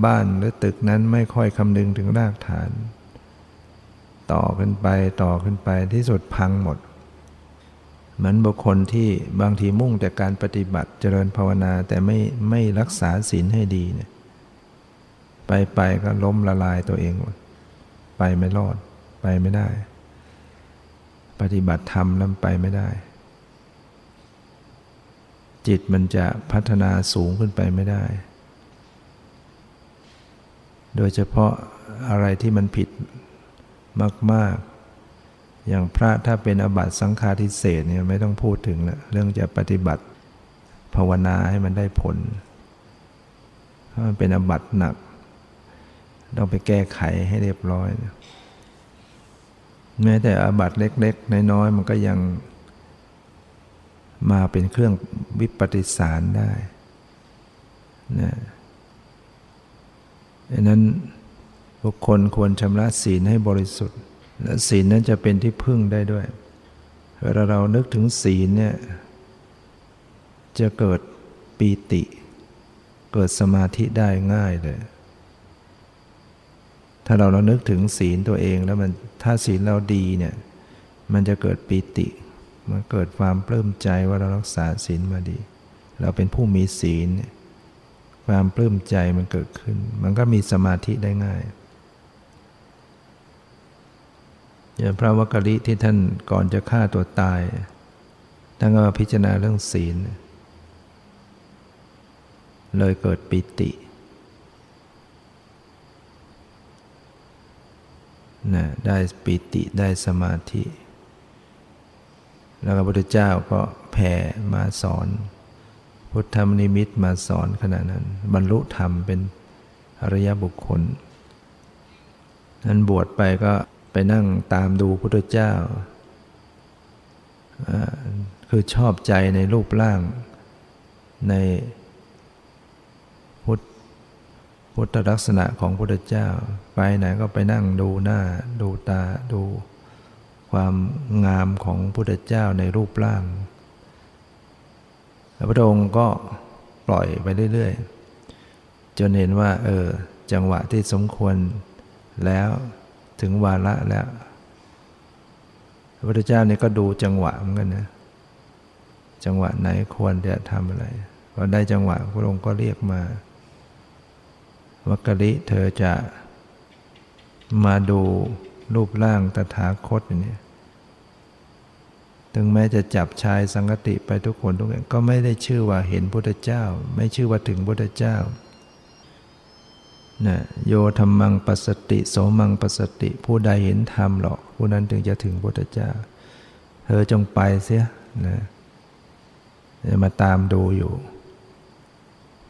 บ้านหรือตึกนั้นไม่ค่อยคำนึงถึงรากฐาน ต่อขึ้นไปต่อขึ้นไปที่สุดพังหมด เหมือนบุคคลที่บางทีมุ่งแต่การปฏิบัติเจริญภาวนาแต่ไม่ไม่รักษาศีลให้ดีเนี่ยไปไปก็ล้มละลายตัวเองไปไม่รอดไปไม่ได้ ปฏิบัติธรรมนั้นไปไม่ได้ จิตมันจะพัฒนาสูงขึ้นไปไม่ได้ โดยเฉพาะอะไรที่มันผิด มาก ๆ อย่างพระถ้าเป็นอบัตสังฆาทิเศษเนี่ยไม่ต้องพูดถึงละเรื่องจะปฏิบัติภาวนาให้มันได้ผลเพรามันเป็นอบัตหนัก ต้องไปแก้ไขให้เรียบร้อย แม้แต่อบัตเล็ก ๆ น้อย ๆ มันก็ยังมาเป็นเครื่องวิปฏิสารได้นะดังนั้น บุคคลควรชำระศีลให้บริสุทธิ์ และศีลนั้นจะเป็นที่พึ่งได้ด้วย เวลาเรานึกถึงศีลเนี่ยจะเกิดปีติ เกิดสมาธิได้ง่ายเลย ถ้าเราเรานึกถึงศีลตัวเองแล้วมันถ้าศีลเราดีเนี่ยมันจะเกิดปีติ มันเกิดความปลื้มใจว่าเรารักษาศีลมาดี เราเป็นผู้มีศีล ความปลื้มใจมันเกิดขึ้น มันก็มีสมาธิได้ง่าย อย่างพระวักกะลิที่ท่านก่อนจะฆ่าตัวตายท่านก็มาพิจารณาเรื่องศีล เลยเกิดปิตินะได้ปิติได้สมาธิ แล้วพระพุทธเจ้าก็แผ่มาสอน พุทธมนิมิตมาสอนขณะนั้น บรรลุธรรมเป็นอริยบุคคลนั้นบวชไปก็ ไปนั่งตามดูพุทธเจ้า คือชอบใจในรูปร่างในพุทธพุทธลักษณะของพุทธเจ้า ไปไหนก็ไปนั่งดูหน้า ดูตาดูความงามของพุทธเจ้าในรูปร่าง แล้วพระองค์ก็ปล่อยไปเรื่อย ๆ จนเห็นว่า เออ จังหวะที่สมควรแล้ว ถึงวาระแล้ว พระพุทธเจ้านี่ก็ดูจังหวะเหมือนกันนะจังหวะไหนควรจะทำอะไรพอได้จังหวะพระองค์ก็เรียกมาวักกะลิเธอจะมาดูรูปร่างตถาคตอย่างนี้ถึงแม้จะจับชายสังกติไปทุกคนทุกอย่างก็ไม่ได้ชื่อว่าเห็นพุทธเจ้า ไม่ชื่อว่าถึงพุทธเจ้า นะโยธรรมังปัสสติ โสมังปัสสติ ผู้ใดเห็นธรรมหรอกผู้นั้นถึงจะถึงพุทธเจ้า เธอจงไปเสียนะจะมาตามดูอยู่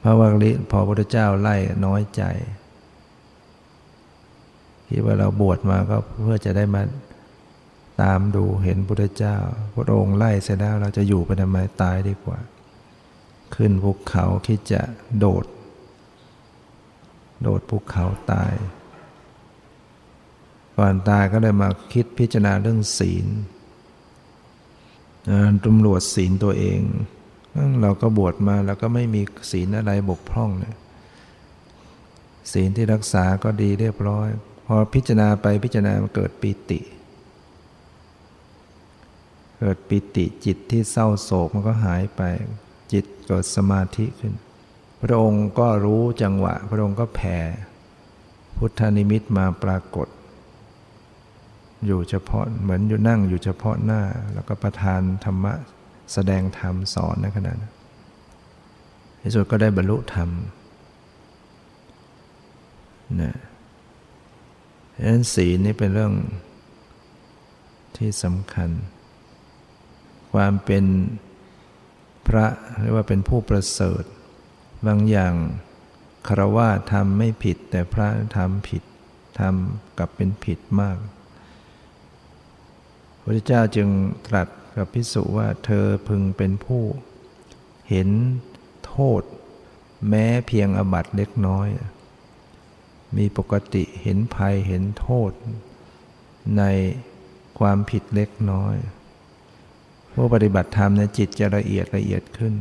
พระวักลิพอพระพุทธเจ้าไล่น้อยใจคิดว่าเราบวชมาก็เพื่อจะได้มาตามดูเห็นพุทธเจ้า พระองค์ไล่เสร็จแล้วเราจะอยู่ไปทำไมตายดีกว่า ขึ้นภูเขาคิดจะโดด โดดภูเขาตาย ก่อนตายก็เลยมาคิดพิจารณาเรื่องศีลตำรวจศีลตัวเอง เราก็บวชมาแล้วก็ไม่มีศีลอะไรบกพร่องเนี่ยศีลที่รักษาก็ดีเรียบร้อย พอพิจารณาไปพิจารณาเกิดปิติ เกิดปิติจิตที่เศร้าโศกมันก็หายไป จิตเกิดสมาธิขึ้น พระองค์ก็รู้จังหวะ พระองค์ก็แผ่ พุทธนิมิตมาปรากฏ อยู่เฉพาะเหมือนอยู่นั่งอยู่เฉพาะหน้า แล้วก็ประทานธรรมะแสดงธรรมสอนในขณะนั้นที่สุดก็ได้บรรลุธรรมนะดังนั้นศีลนี่เป็นเรื่องที่สำคัญ ความเป็นพระหรือว่าเป็นผู้ประเสริฐ บางอย่างคารวะทำไม่ผิด แต่พระทำผิดทำกับเป็นผิดมาก พระเจ้าจึงตรัสกับพิสุว่าเธอพึงเป็นผู้ เห็นโทษ แม้เพียงอบัตเล็กน้อย มีปกติเห็นภัยเห็นโทษ ในความผิดเล็กน้อย ผู้ปฏิบัติธรรมเนี่ยจิตจะละเอียดละเอียดขึ้น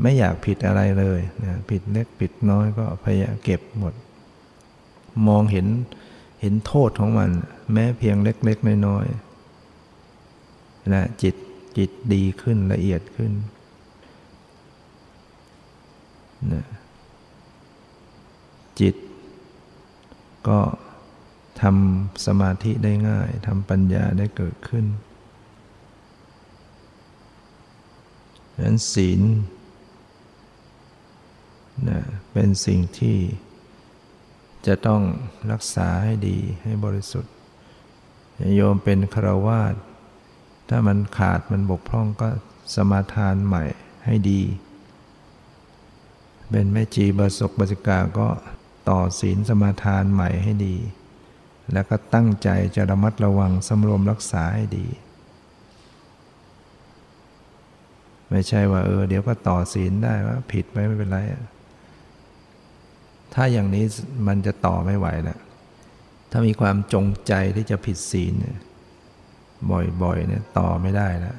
ไม่อยากผิดอะไรเลยนะผิดเล็กผิดน้อยก็พยายามเก็บหมด มองเห็นเห็นโทษของมัน แม้เพียงเล็ก ๆ น้อยๆนะจิตจิตดีขึ้นละเอียดขึ้นนะจิต ก็ทำสมาธิได้ง่ายทำปัญญาได้เกิดขึ้นดังนั้นศีล นะเป็นสิ่งที่จะต้องรักษาให้ดีให้บริสุทธิ์โยมเป็นครวาสถ้ามันขาดมันบกพร่องก็สมาทานใหม่ให้ดี เป็นแม่จีบสกบสิกาก็ต่อศีลสมาทานใหม่ให้ดี แล้วก็ตั้งใจจะระมัดระวังสำรวมรักษาให้ดี ไม่ใช่ว่าเออเดี๋ยวก็ต่อศีลได้ว่าผิดไปไม่เป็นไร ถ้าอย่างนี้มันจะต่อไม่ไหวแล้วถ้ามีความจงใจที่จะผิดศีลบ่อยๆเนี่ยต่อไม่ได้แล้ว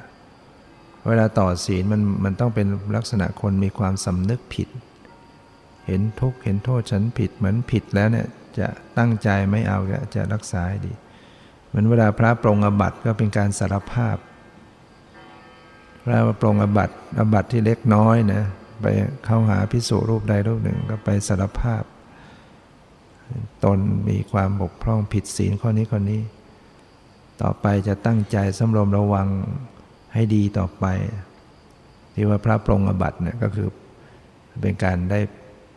เวลาต่อศีลมันมันต้องเป็นลักษณะคนมีความสำนึกผิด เห็นทุกข์เห็นโทษฉันผิดเหมือนผิดแล้วเนี่ยจะตั้งใจไม่เอาจะรักษาดีเหมือนเวลาพระปรงอบัติก็เป็นการสารภาพพระปรงอบัตอบัตที่เล็กน้อยนะ ไปเข้าหาพิสุรูปใดรูปหนึ่งก็ไปสารภาพ ตนมีความบกพร่องผิดศีลข้อนี้ข้อนี้ ต่อไปจะตั้งใจสำรวมระวังให้ดีต่อไป ที่ว่าพระปรงอบัตเนี่ยก็คือเป็นการได้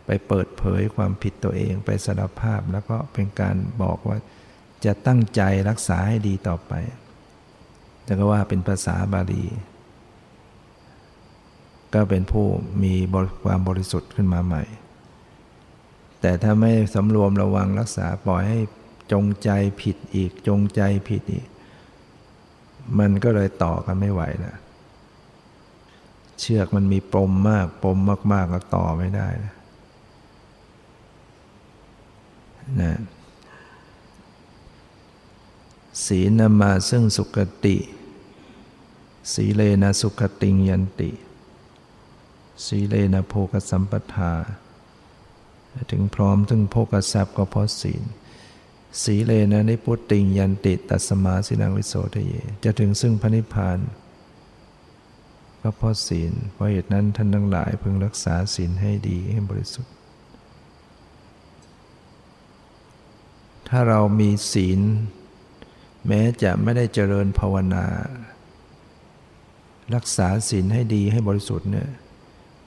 ไปเปิดเผยความผิดตัวเองไปสารภาพ แล้วก็เป็นการบอกว่าจะตั้งใจรักษาให้ดีต่อไปแต่ก็ว่าเป็นภาษาบาลี ก็เป็นผู้มีความบริสุทธิ์ขึ้นมาใหม่ แต่ถ้าไม่สำรวมระวังรักษาปล่อยให้จงใจผิดอีกจงใจผิดอีก มันก็เลยต่อกันไม่ไหวนะเชือกมันมีปมมากปมมาก ๆ ก็ต่อไม่ได้นะนะสีนามาซึ่งสุขติ สีเลนะสุขติงยันติ สีเลนะโภกสัมปทา ถึงพร้อมถึงโภกทรัพย์ก็เพราะศีล สีเลนะนิพุตติงยันติตัสมาสินังวิโสทเย จะถึงซึ่งพระนิพพานก็เพราะศีล เพราะเหตุนั้นท่านทั้งหลายพึงรักษาศีลให้ดีให้บริสุทธิ์ ถ้าเรามีศีล แม้จะไม่ได้เจริญภาวนา รักษาศีลให้ดีให้บริสุทธิ์เนี่ย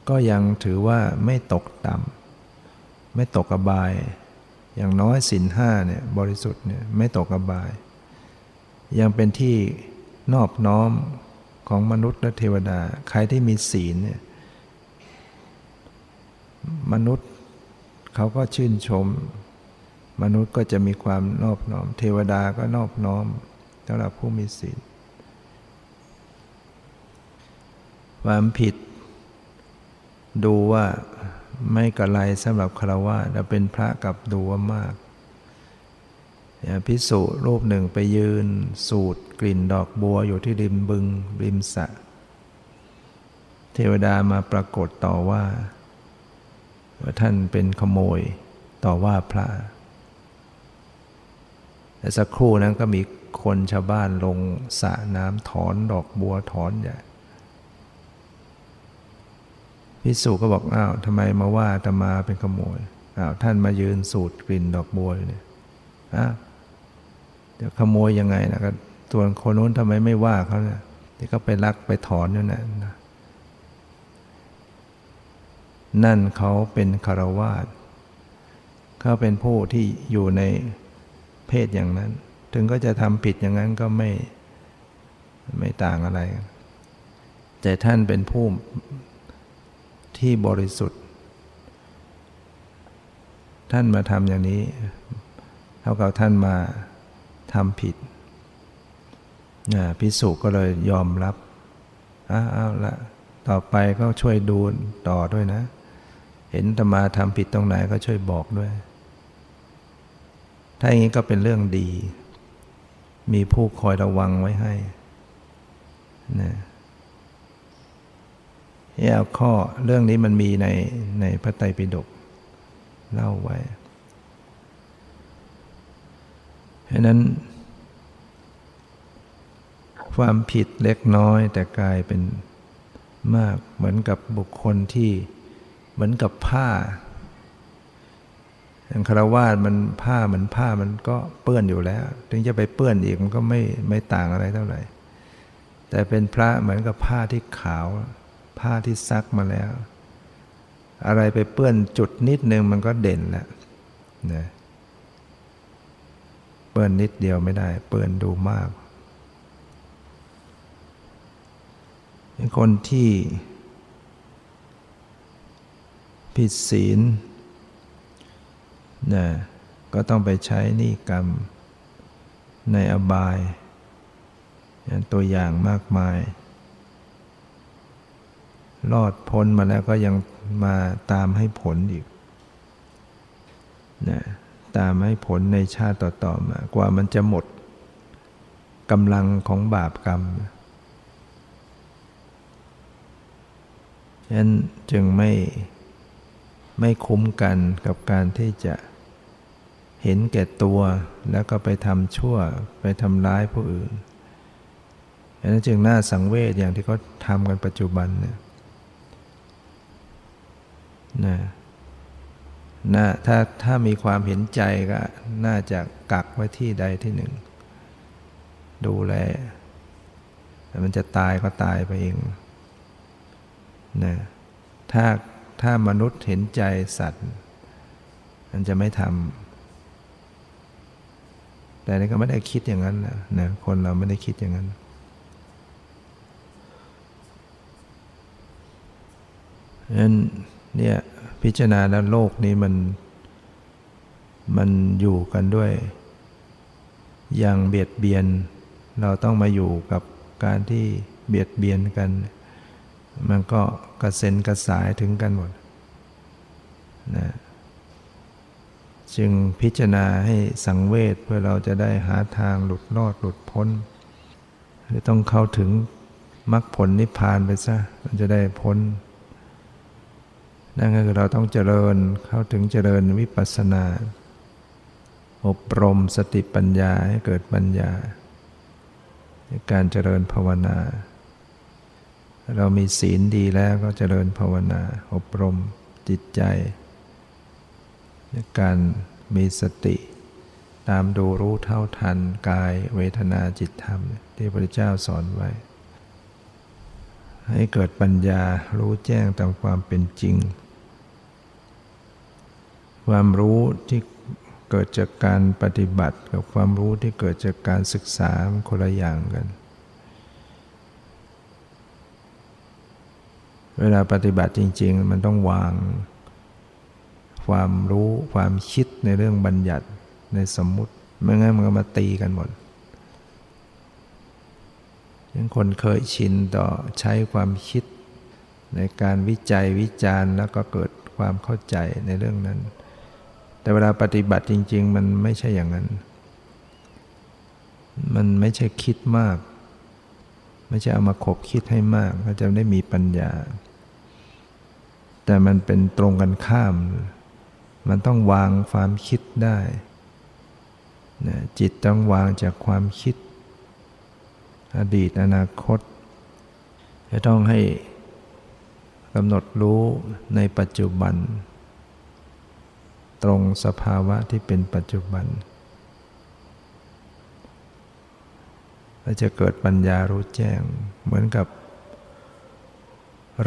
ก็ยังถือว่าไม่ตกต่ำไม่ตกอบาย อย่างน้อยสินห้าเนี่ยบริสุทธิ์เนี่ยไม่ตกอบาย ยังเป็นที่นอบน้อมของมนุษย์และเทวดา ใครที่มีศีลเนี่ยมนุษย์เขาก็ชื่นชม มนุษย์ก็จะมีความนอบน้อม เทวดาก็นอบน้อมสำหรับผู้มีศีลความผิด ดูว่าไม่กระไรสำหรับคารวะแต่เป็นพระกับดูว่ามากพิสุรูปหนึ่งไปยืน สูดกลิ่นดอกบัวอยู่ที่ริมบึง ริมสะ เทวดามาปรากฏต่อว่า ว่าท่านเป็นขโมยต่อว่าพระแต่สักครู่นั้นก็มีคนชาวบ้านลงสระน้ำถอนดอกบัวถอนใหญ่ พิสุก็บอกอ้าวทำไมมาว่าตมาเป็นขโมยอ้าวท่านมายืนสูดกลิ่นดอกบัวอยู่เนี่ยอ้าวจะขโมยยังไงนะก็ส่วนคนนู้นทำไมไม่ว่าเขาเนี่ยที่เขาไปลักไปถอนอยู่นั่นนั่นเขาเป็นคารวาสเขาเป็นผู้ที่อยู่ในเพศอย่างนั้น ถึงก็จะทำผิดอย่างนั้นก็ไม่ไม่ต่างอะไร แต่ท่านเป็นผู้ ที่บริสุทธิ์ ท่านมาทำอย่างนี้ เท่ากับท่านมาทำผิดพิสุก็เลยยอมรับอ้าวละต่อไปก็ช่วยดูต่อด้วยนะ เห็นธรรมาทำผิดตรงไหนก็ช่วยบอกด้วย ถ้าอย่างนี้ก็เป็นเรื่องดี มีผู้คอยระวังไว้ให้นะ เนี่ยข้อเรื่องนี้มันมีในในพระไตรปิฎกเล่าไว้เพราะนั้น ความผิดเล็กน้อยแต่กลายเป็นมากเหมือนกับบุคคลที่เหมือนกับผ้าอย่างคารวาสมันผ้าเหมือนผ้ามันก็เปื้อนอยู่แล้ว ถึงจะไปเปื้อนอีกมันก็ไม่ไม่ต่างอะไรเท่าไหร่ แต่เป็นพระเหมือนกับผ้าที่ขาว ผ้าที่ซักมาแล้ว อะไรไปเปื้อนจุดนิดนึงมันก็เด่นแล้วนะเปื้อนนิดเดียวไม่ได้ เปื้อนดูมาก คนที่ ผิดศีลนะก็ต้องไปใช้นิกรรมในอบาย ตัวอย่างมากมาย รอดพ้นมาแล้วก็ยังมาตามให้ผลอีกนะตามให้ผลในชาติต่อๆมากว่ามันจะหมดกำลังของบาปกรรมฉะนั้นจึงไม่ไม่คุ้มกันกับการที่จะเห็นแก่ตัวแล้วก็ไปทำชั่วไปทำร้ายผู้อื่นอันนั้นจึงน่าสังเวชอย่างที่เขาทำกันปัจจุบันเนี่ย นะน่าถ้าถ้ามีความเห็นใจก็น่าจะกักไว้ที่ใดที่หนึ่ง ดูแลแต่มันจะตายก็ตายไปเองนะถ้าถ้ามนุษย์เห็นใจสัตว์ มันจะไม่ทำแต่นี่ก็ไม่ได้คิดอย่างนั้นนะนะคนเราไม่ได้คิดอย่างนั้นนั้น เนี่ยพิจารณาแล้วโลกนี้มันมันอยู่กันด้วย อย่างเบียดเบียน เราต้องมาอยู่กับการที่เบียดเบียนกัน มันก็กระเซ็นกระสายถึงกันหมดนะจึงพิจารณาให้สังเวชเพื่อเราจะได้หาทางหลุดรอดหลุดพ้น หรือต้องเข้าถึงมรรคผลนิพพานไปซะมันจะได้พ้น นั่นก็คือเราต้องเจริญเข้าถึงเจริญวิปัสสนา อบรมสติปัญญาให้เกิดปัญญา ในการเจริญภาวนา เรามีศีลดีแล้วก็เจริญภาวนา อบรมจิตใจในการมีสติ ตามดูรู้เท่าทันกายเวทนาจิตธรรม ที่พระเจ้าสอนไว้ ให้เกิดปัญญารู้แจ้งตามความเป็นจริง ความรู้ที่เกิดจากการปฏิบัติกับความรู้ที่เกิดจากการศึกษาคนละอย่างกัน เวลาปฏิบัติจริง ๆ มันต้องวาง ความรู้ความคิดในเรื่องบัญญัติในสมมุติไม่งั้นมันก็มาตีกันหมดยังคนเคยชินต่อใช้ความคิดในการวิจัยวิจารณ์แล้วก็เกิดความเข้าใจในเรื่องนั้น แต่เวลาปฏิบัติจริง ๆ มันไม่ใช่อย่างนั้น มันไม่ใช่คิดมาก ไม่ใช่เอามาขบคิดให้มากก็จะได้มีปัญญา แต่มันเป็นตรงกันข้าม มันต้องวางความคิดได้นะจิตต้องวางจากความคิด อดีตอนาคต จะต้องให้กำหนดรู้ในปัจจุบัน ตรงสภาวะที่เป็นปัจจุบันและจะเกิดปัญญารู้แจ้ง เหมือนกับ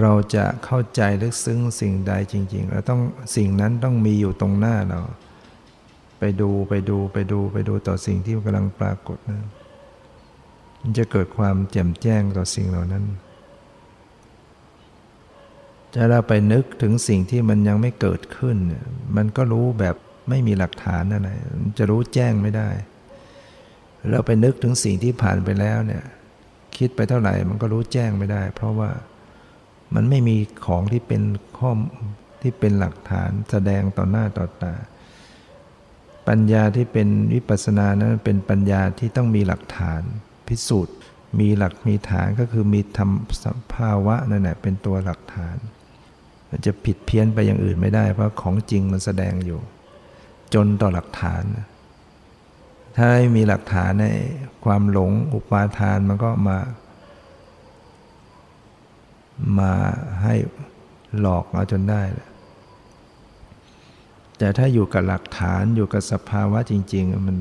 เราจะเข้าใจลึกซึ้งสิ่งใดจริงๆเราต้องสิ่งนั้นต้องมีอยู่ตรงหน้าเรา ไปดูไปดูไปดูไปดูต่อสิ่งที่กำลังปรากฏนะมันจะเกิดความแจ่มแจ้งต่อสิ่งเหล่านั้น จะเราไปนึกถึงสิ่งที่มันยังไม่เกิดขึ้น มันก็รู้แบบไม่มีหลักฐานอะไรจะรู้แจ้งไม่ได้ เราไปนึกถึงสิ่งที่ผ่านไปแล้วเนี่ย คิดไปเท่าไหร่มันก็รู้แจ้งไม่ได้ เพราะว่ามันไม่มีของที่เป็นข้อที่เป็นหลักฐานแสดงต่อหน้าต่อตา ปัญญาที่เป็นวิปัสสนานั้นเป็นปัญญาที่ต้องมีหลักฐานพิสูจน์ มีหลักมีฐานก็คือมีธรรมสภาวะนั่นแหละเป็นตัวหลักฐาน จะผิดเพี้ยนไปอย่างอื่นไม่ได้ เพราะของจริงมันแสดงอยู่ จนต่อหลักฐาน ถ้าไม่มีหลักฐานในความหลงอุปาทานมันก็มา มาให้หลอกเอาจนได้แต่ถ้าอยู่กับหลักฐานอยู่กับสภาวะจริง ๆ มัน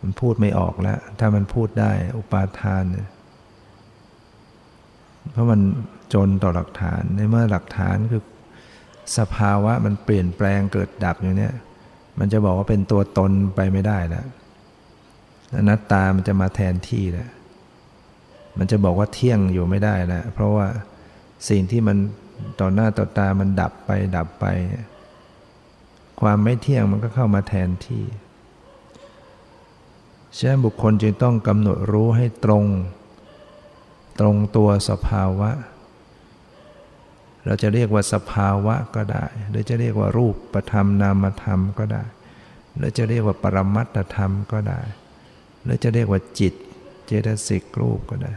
มันพูดไม่ออกแล้ว ถ้ามันพูดได้ อุปาทานเนี่ยเพราะมัน จนต่อหลักฐาน ในเมื่อหลักฐานคือสภาวะมันเปลี่ยนแปลงเกิดดับอยู่เนี่ย มันจะบอกว่าเป็นตัวตนไปไม่ได้แล้วอนัตตามันจะมาแทนที่แล้วมันจะบอกว่าเที่ยงอยู่ไม่ได้แล้วเพราะว่าสิ่งที่มันต่อหน้าต่อตามันดับไปดับไป ความไม่เที่ยงมันก็เข้ามาแทนที่ฉะนั้นบุคคลจึงต้องกำหนดรู้ให้ตรง ตรงตัวสภาวะ เราจะเรียกว่าสภาวะก็ได้ หรือจะเรียกว่ารูปประธรรมนามธรรมก็ได้ หรือจะเรียกว่าปรมัตธรรมก็ได้ หรือจะเรียกว่าจิต เจตสิกรูปก็ได้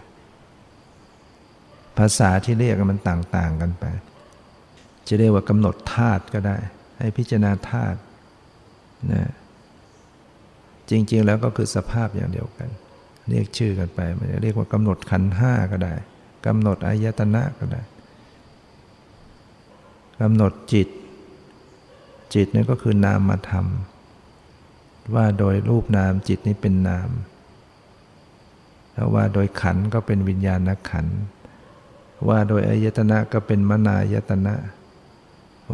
ภาษาที่เรียกมันต่าง ๆ กันไป จะเรียกว่ากำหนดธาตุก็ได้ ให้พิจารณาธาตุนะจริง ๆ แล้วก็คือสภาพอย่างเดียวกัน เรียกชื่อกันไป มันจะเรียกว่ากำหนดขันห้าก็ได้กำหนดอายตนะก็ได้ กำหนดจิต จิตนี่ก็คือนามธรรมว่าโดยรูปนามจิตนี้เป็นนามแล้วว่าโดยขันก็เป็นวิญญาณขัน ว่าโดยอายตนะก็เป็นมนายตนะ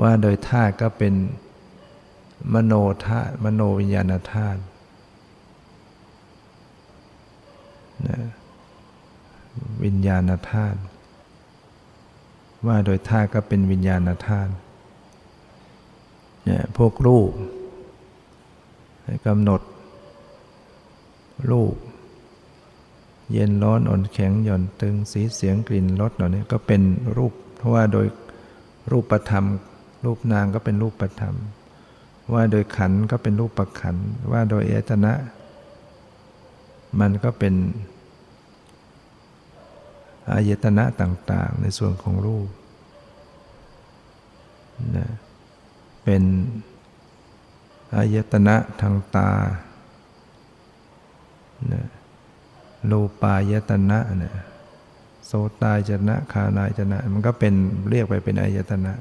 ว่าโดยธาตุก็เป็นมโนธาตุมโนวิญญาณธาตุนะวิญญาณธาตุ ว่าโดยธาตุก็เป็นวิญญาณธาตุเนี่ยพวกรูปกำหนด รูป เย็นร้อนอ่อนแข็งหย่อนตึงสีเสียงกลิ่นรสเหล่านี้ก็เป็นรูป เพราะว่าโดยรูปประธรรม รูปนางก็เป็นรูปประธรรม ว่าโดยขันก็เป็นรูปประขันว่าโดยเอตนะ มันก็เป็น อายตนะต่างๆ ในส่วนของรูปนะเป็นอายตนะทางตานะโลปายตนะนะโสตายจนะคานายจนะ มันก็เป็นเรียกไปเป็นอายตนะ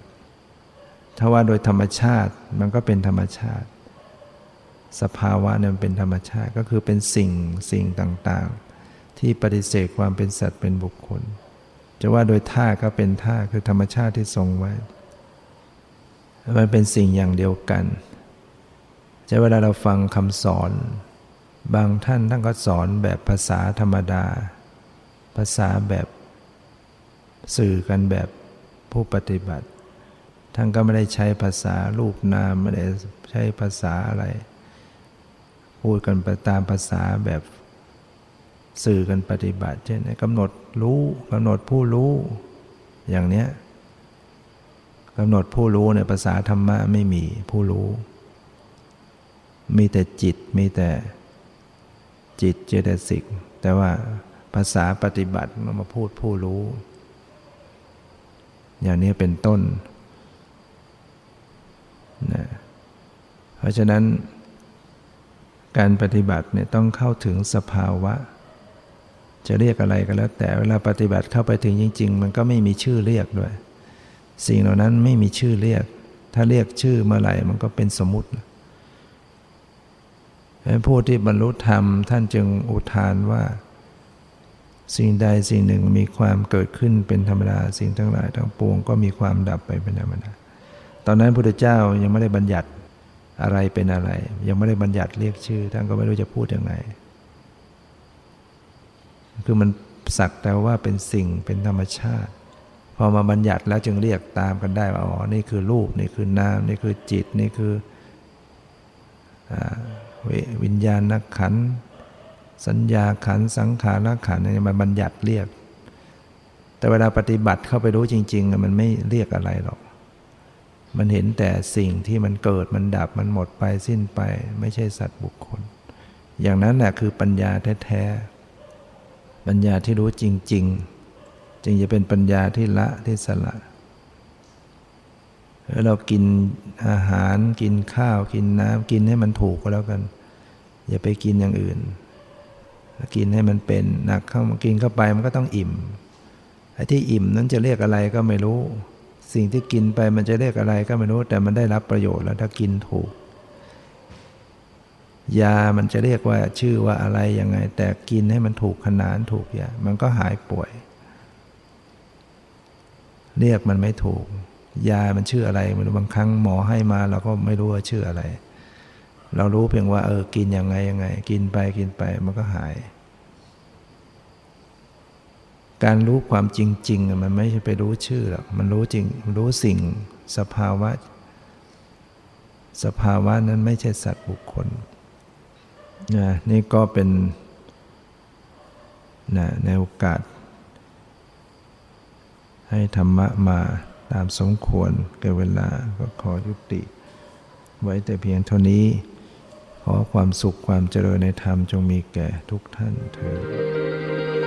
ถ้าว่าโดยธรรมชาติมันก็เป็นธรรมชาติ สภาวะเนี่ยมันเป็นธรรมชาติก็คือเป็นสิ่งสิ่งต่างๆ ที่ปฏิเสธความเป็นสัตว์เป็นบุคคล จะว่าโดยท่าก็เป็นท่าคือธรรมชาติที่ทรงไว้ มันเป็นสิ่งอย่างเดียวกันจะเวลาเราฟังคำสอน บางท่านท่านก็สอนแบบภาษาธรรมดา ภาษาแบบสื่อกันแบบผู้ปฏิบัติ ท่านก็ไม่ได้ใช้ภาษารูปนามไม่ได้ใช้ภาษาอะไร พูดกันไปตามภาษาแบบ สื่อกันปฏิบัติ เช่นกำหนดรู้กำหนดผู้รู้ อย่างเนี้ยกำหนดผู้รู้ในภาษาธรรมะไม่มีผู้รู้ มีแต่จิตมีแต่จิตเจตสิก แต่ว่าภาษาปฏิบัติเรามาพูดผู้รู้ อย่างนี้เป็นต้นนะเพราะฉะนั้นการปฏิบัติเนี่ยต้องเข้าถึงสภาวะ จะเรียกอะไรก็แล้ว แต่เวลาปฏิบัติเข้าไปถึงจริง ๆ มันก็ไม่มีชื่อเรียกด้วย สิ่งเหล่านั้นไม่มีชื่อเรียก ถ้าเรียกชื่อเมื่อไหร่มันก็เป็นสมมติผู้ที่บรรลุธรรมท่านจึงอุทานว่า สิ่งใดสิ่งหนึ่งมีความเกิดขึ้นเป็นธรรมดาสิ่งทั้งหลายทั้งปวงก็มีความดับไปเป็นธรรมดาตอนนั้นพระพุทธเจ้ายังไม่ได้บัญญัติอะไรเป็นอะไร ยังไม่ได้บัญญัติเรียกชื่อท่านก็ไม่รู้จะพูดยังไง คือมันสักแต่ว่าเป็นสิ่งเป็นธรรมชาติ พอมาบัญญัติแล้วจึงเรียกตามกันได้ว่าอ๋อนี่คือรูปนี่คือนามนี่คือจิตนี่คือวิญญาณนักขัน สัญญาขันสังขารขันนี่มันบัญญัติเรียก แต่เวลาปฏิบัติเข้าไปรู้จริง ๆ มันไม่เรียกอะไรหรอก มันเห็นแต่สิ่งที่มันเกิดมันดับมันหมดไปสิ้นไป ไม่ใช่สัตว์บุคคล อย่างนั้นแหละคือปัญญาแท้ๆ ปัญญาที่รู้จริง ๆ จึงจะเป็นปัญญาที่ละที่สละเรากินอาหารกินข้าวกินน้ำกินให้มันถูกก็แล้วกัน อย่าไปกินอย่างอื่น กินให้มันเป็นหนักเข้ามากินเข้าไปมันก็ต้องอิ่มไอ้ที่อิ่มนั้นจะเรียกอะไรก็ไม่รู้ สิ่งที่กินไปมันจะเรียกอะไรก็ไม่รู้ แต่มันได้รับประโยชน์แล้วถ้ากินถูก ยามันจะเรียกว่าชื่อว่าอะไรยังไง แต่กินให้มันถูกขนานถูกยามันก็หายป่วย เรียกมันไม่ถูก ยามันชื่ออะไรไม่รู้บางครั้งหมอให้มาเราก็ไม่รู้ว่าชื่ออะไร เรารู้เพียงว่า เออกินยังไงยังไง กินไปกินไปมันก็หาย การรู้ความจริง ๆ มันไม่ใช่ไปรู้ชื่อหรอกมันรู้จริงรู้สิ่งสภาวะ สภาวะนั้นไม่ใช่สัตว์บุคคล นะนี่ก็เป็นนะในโอกาส ให้ธรรมะมาตามสมควรเกิดเวลาก็ขอยุติ ไว้แต่เพียงเท่านี้ ขอความสุขความเจริญในธรรมจงมีแก่ทุกท่านเถิด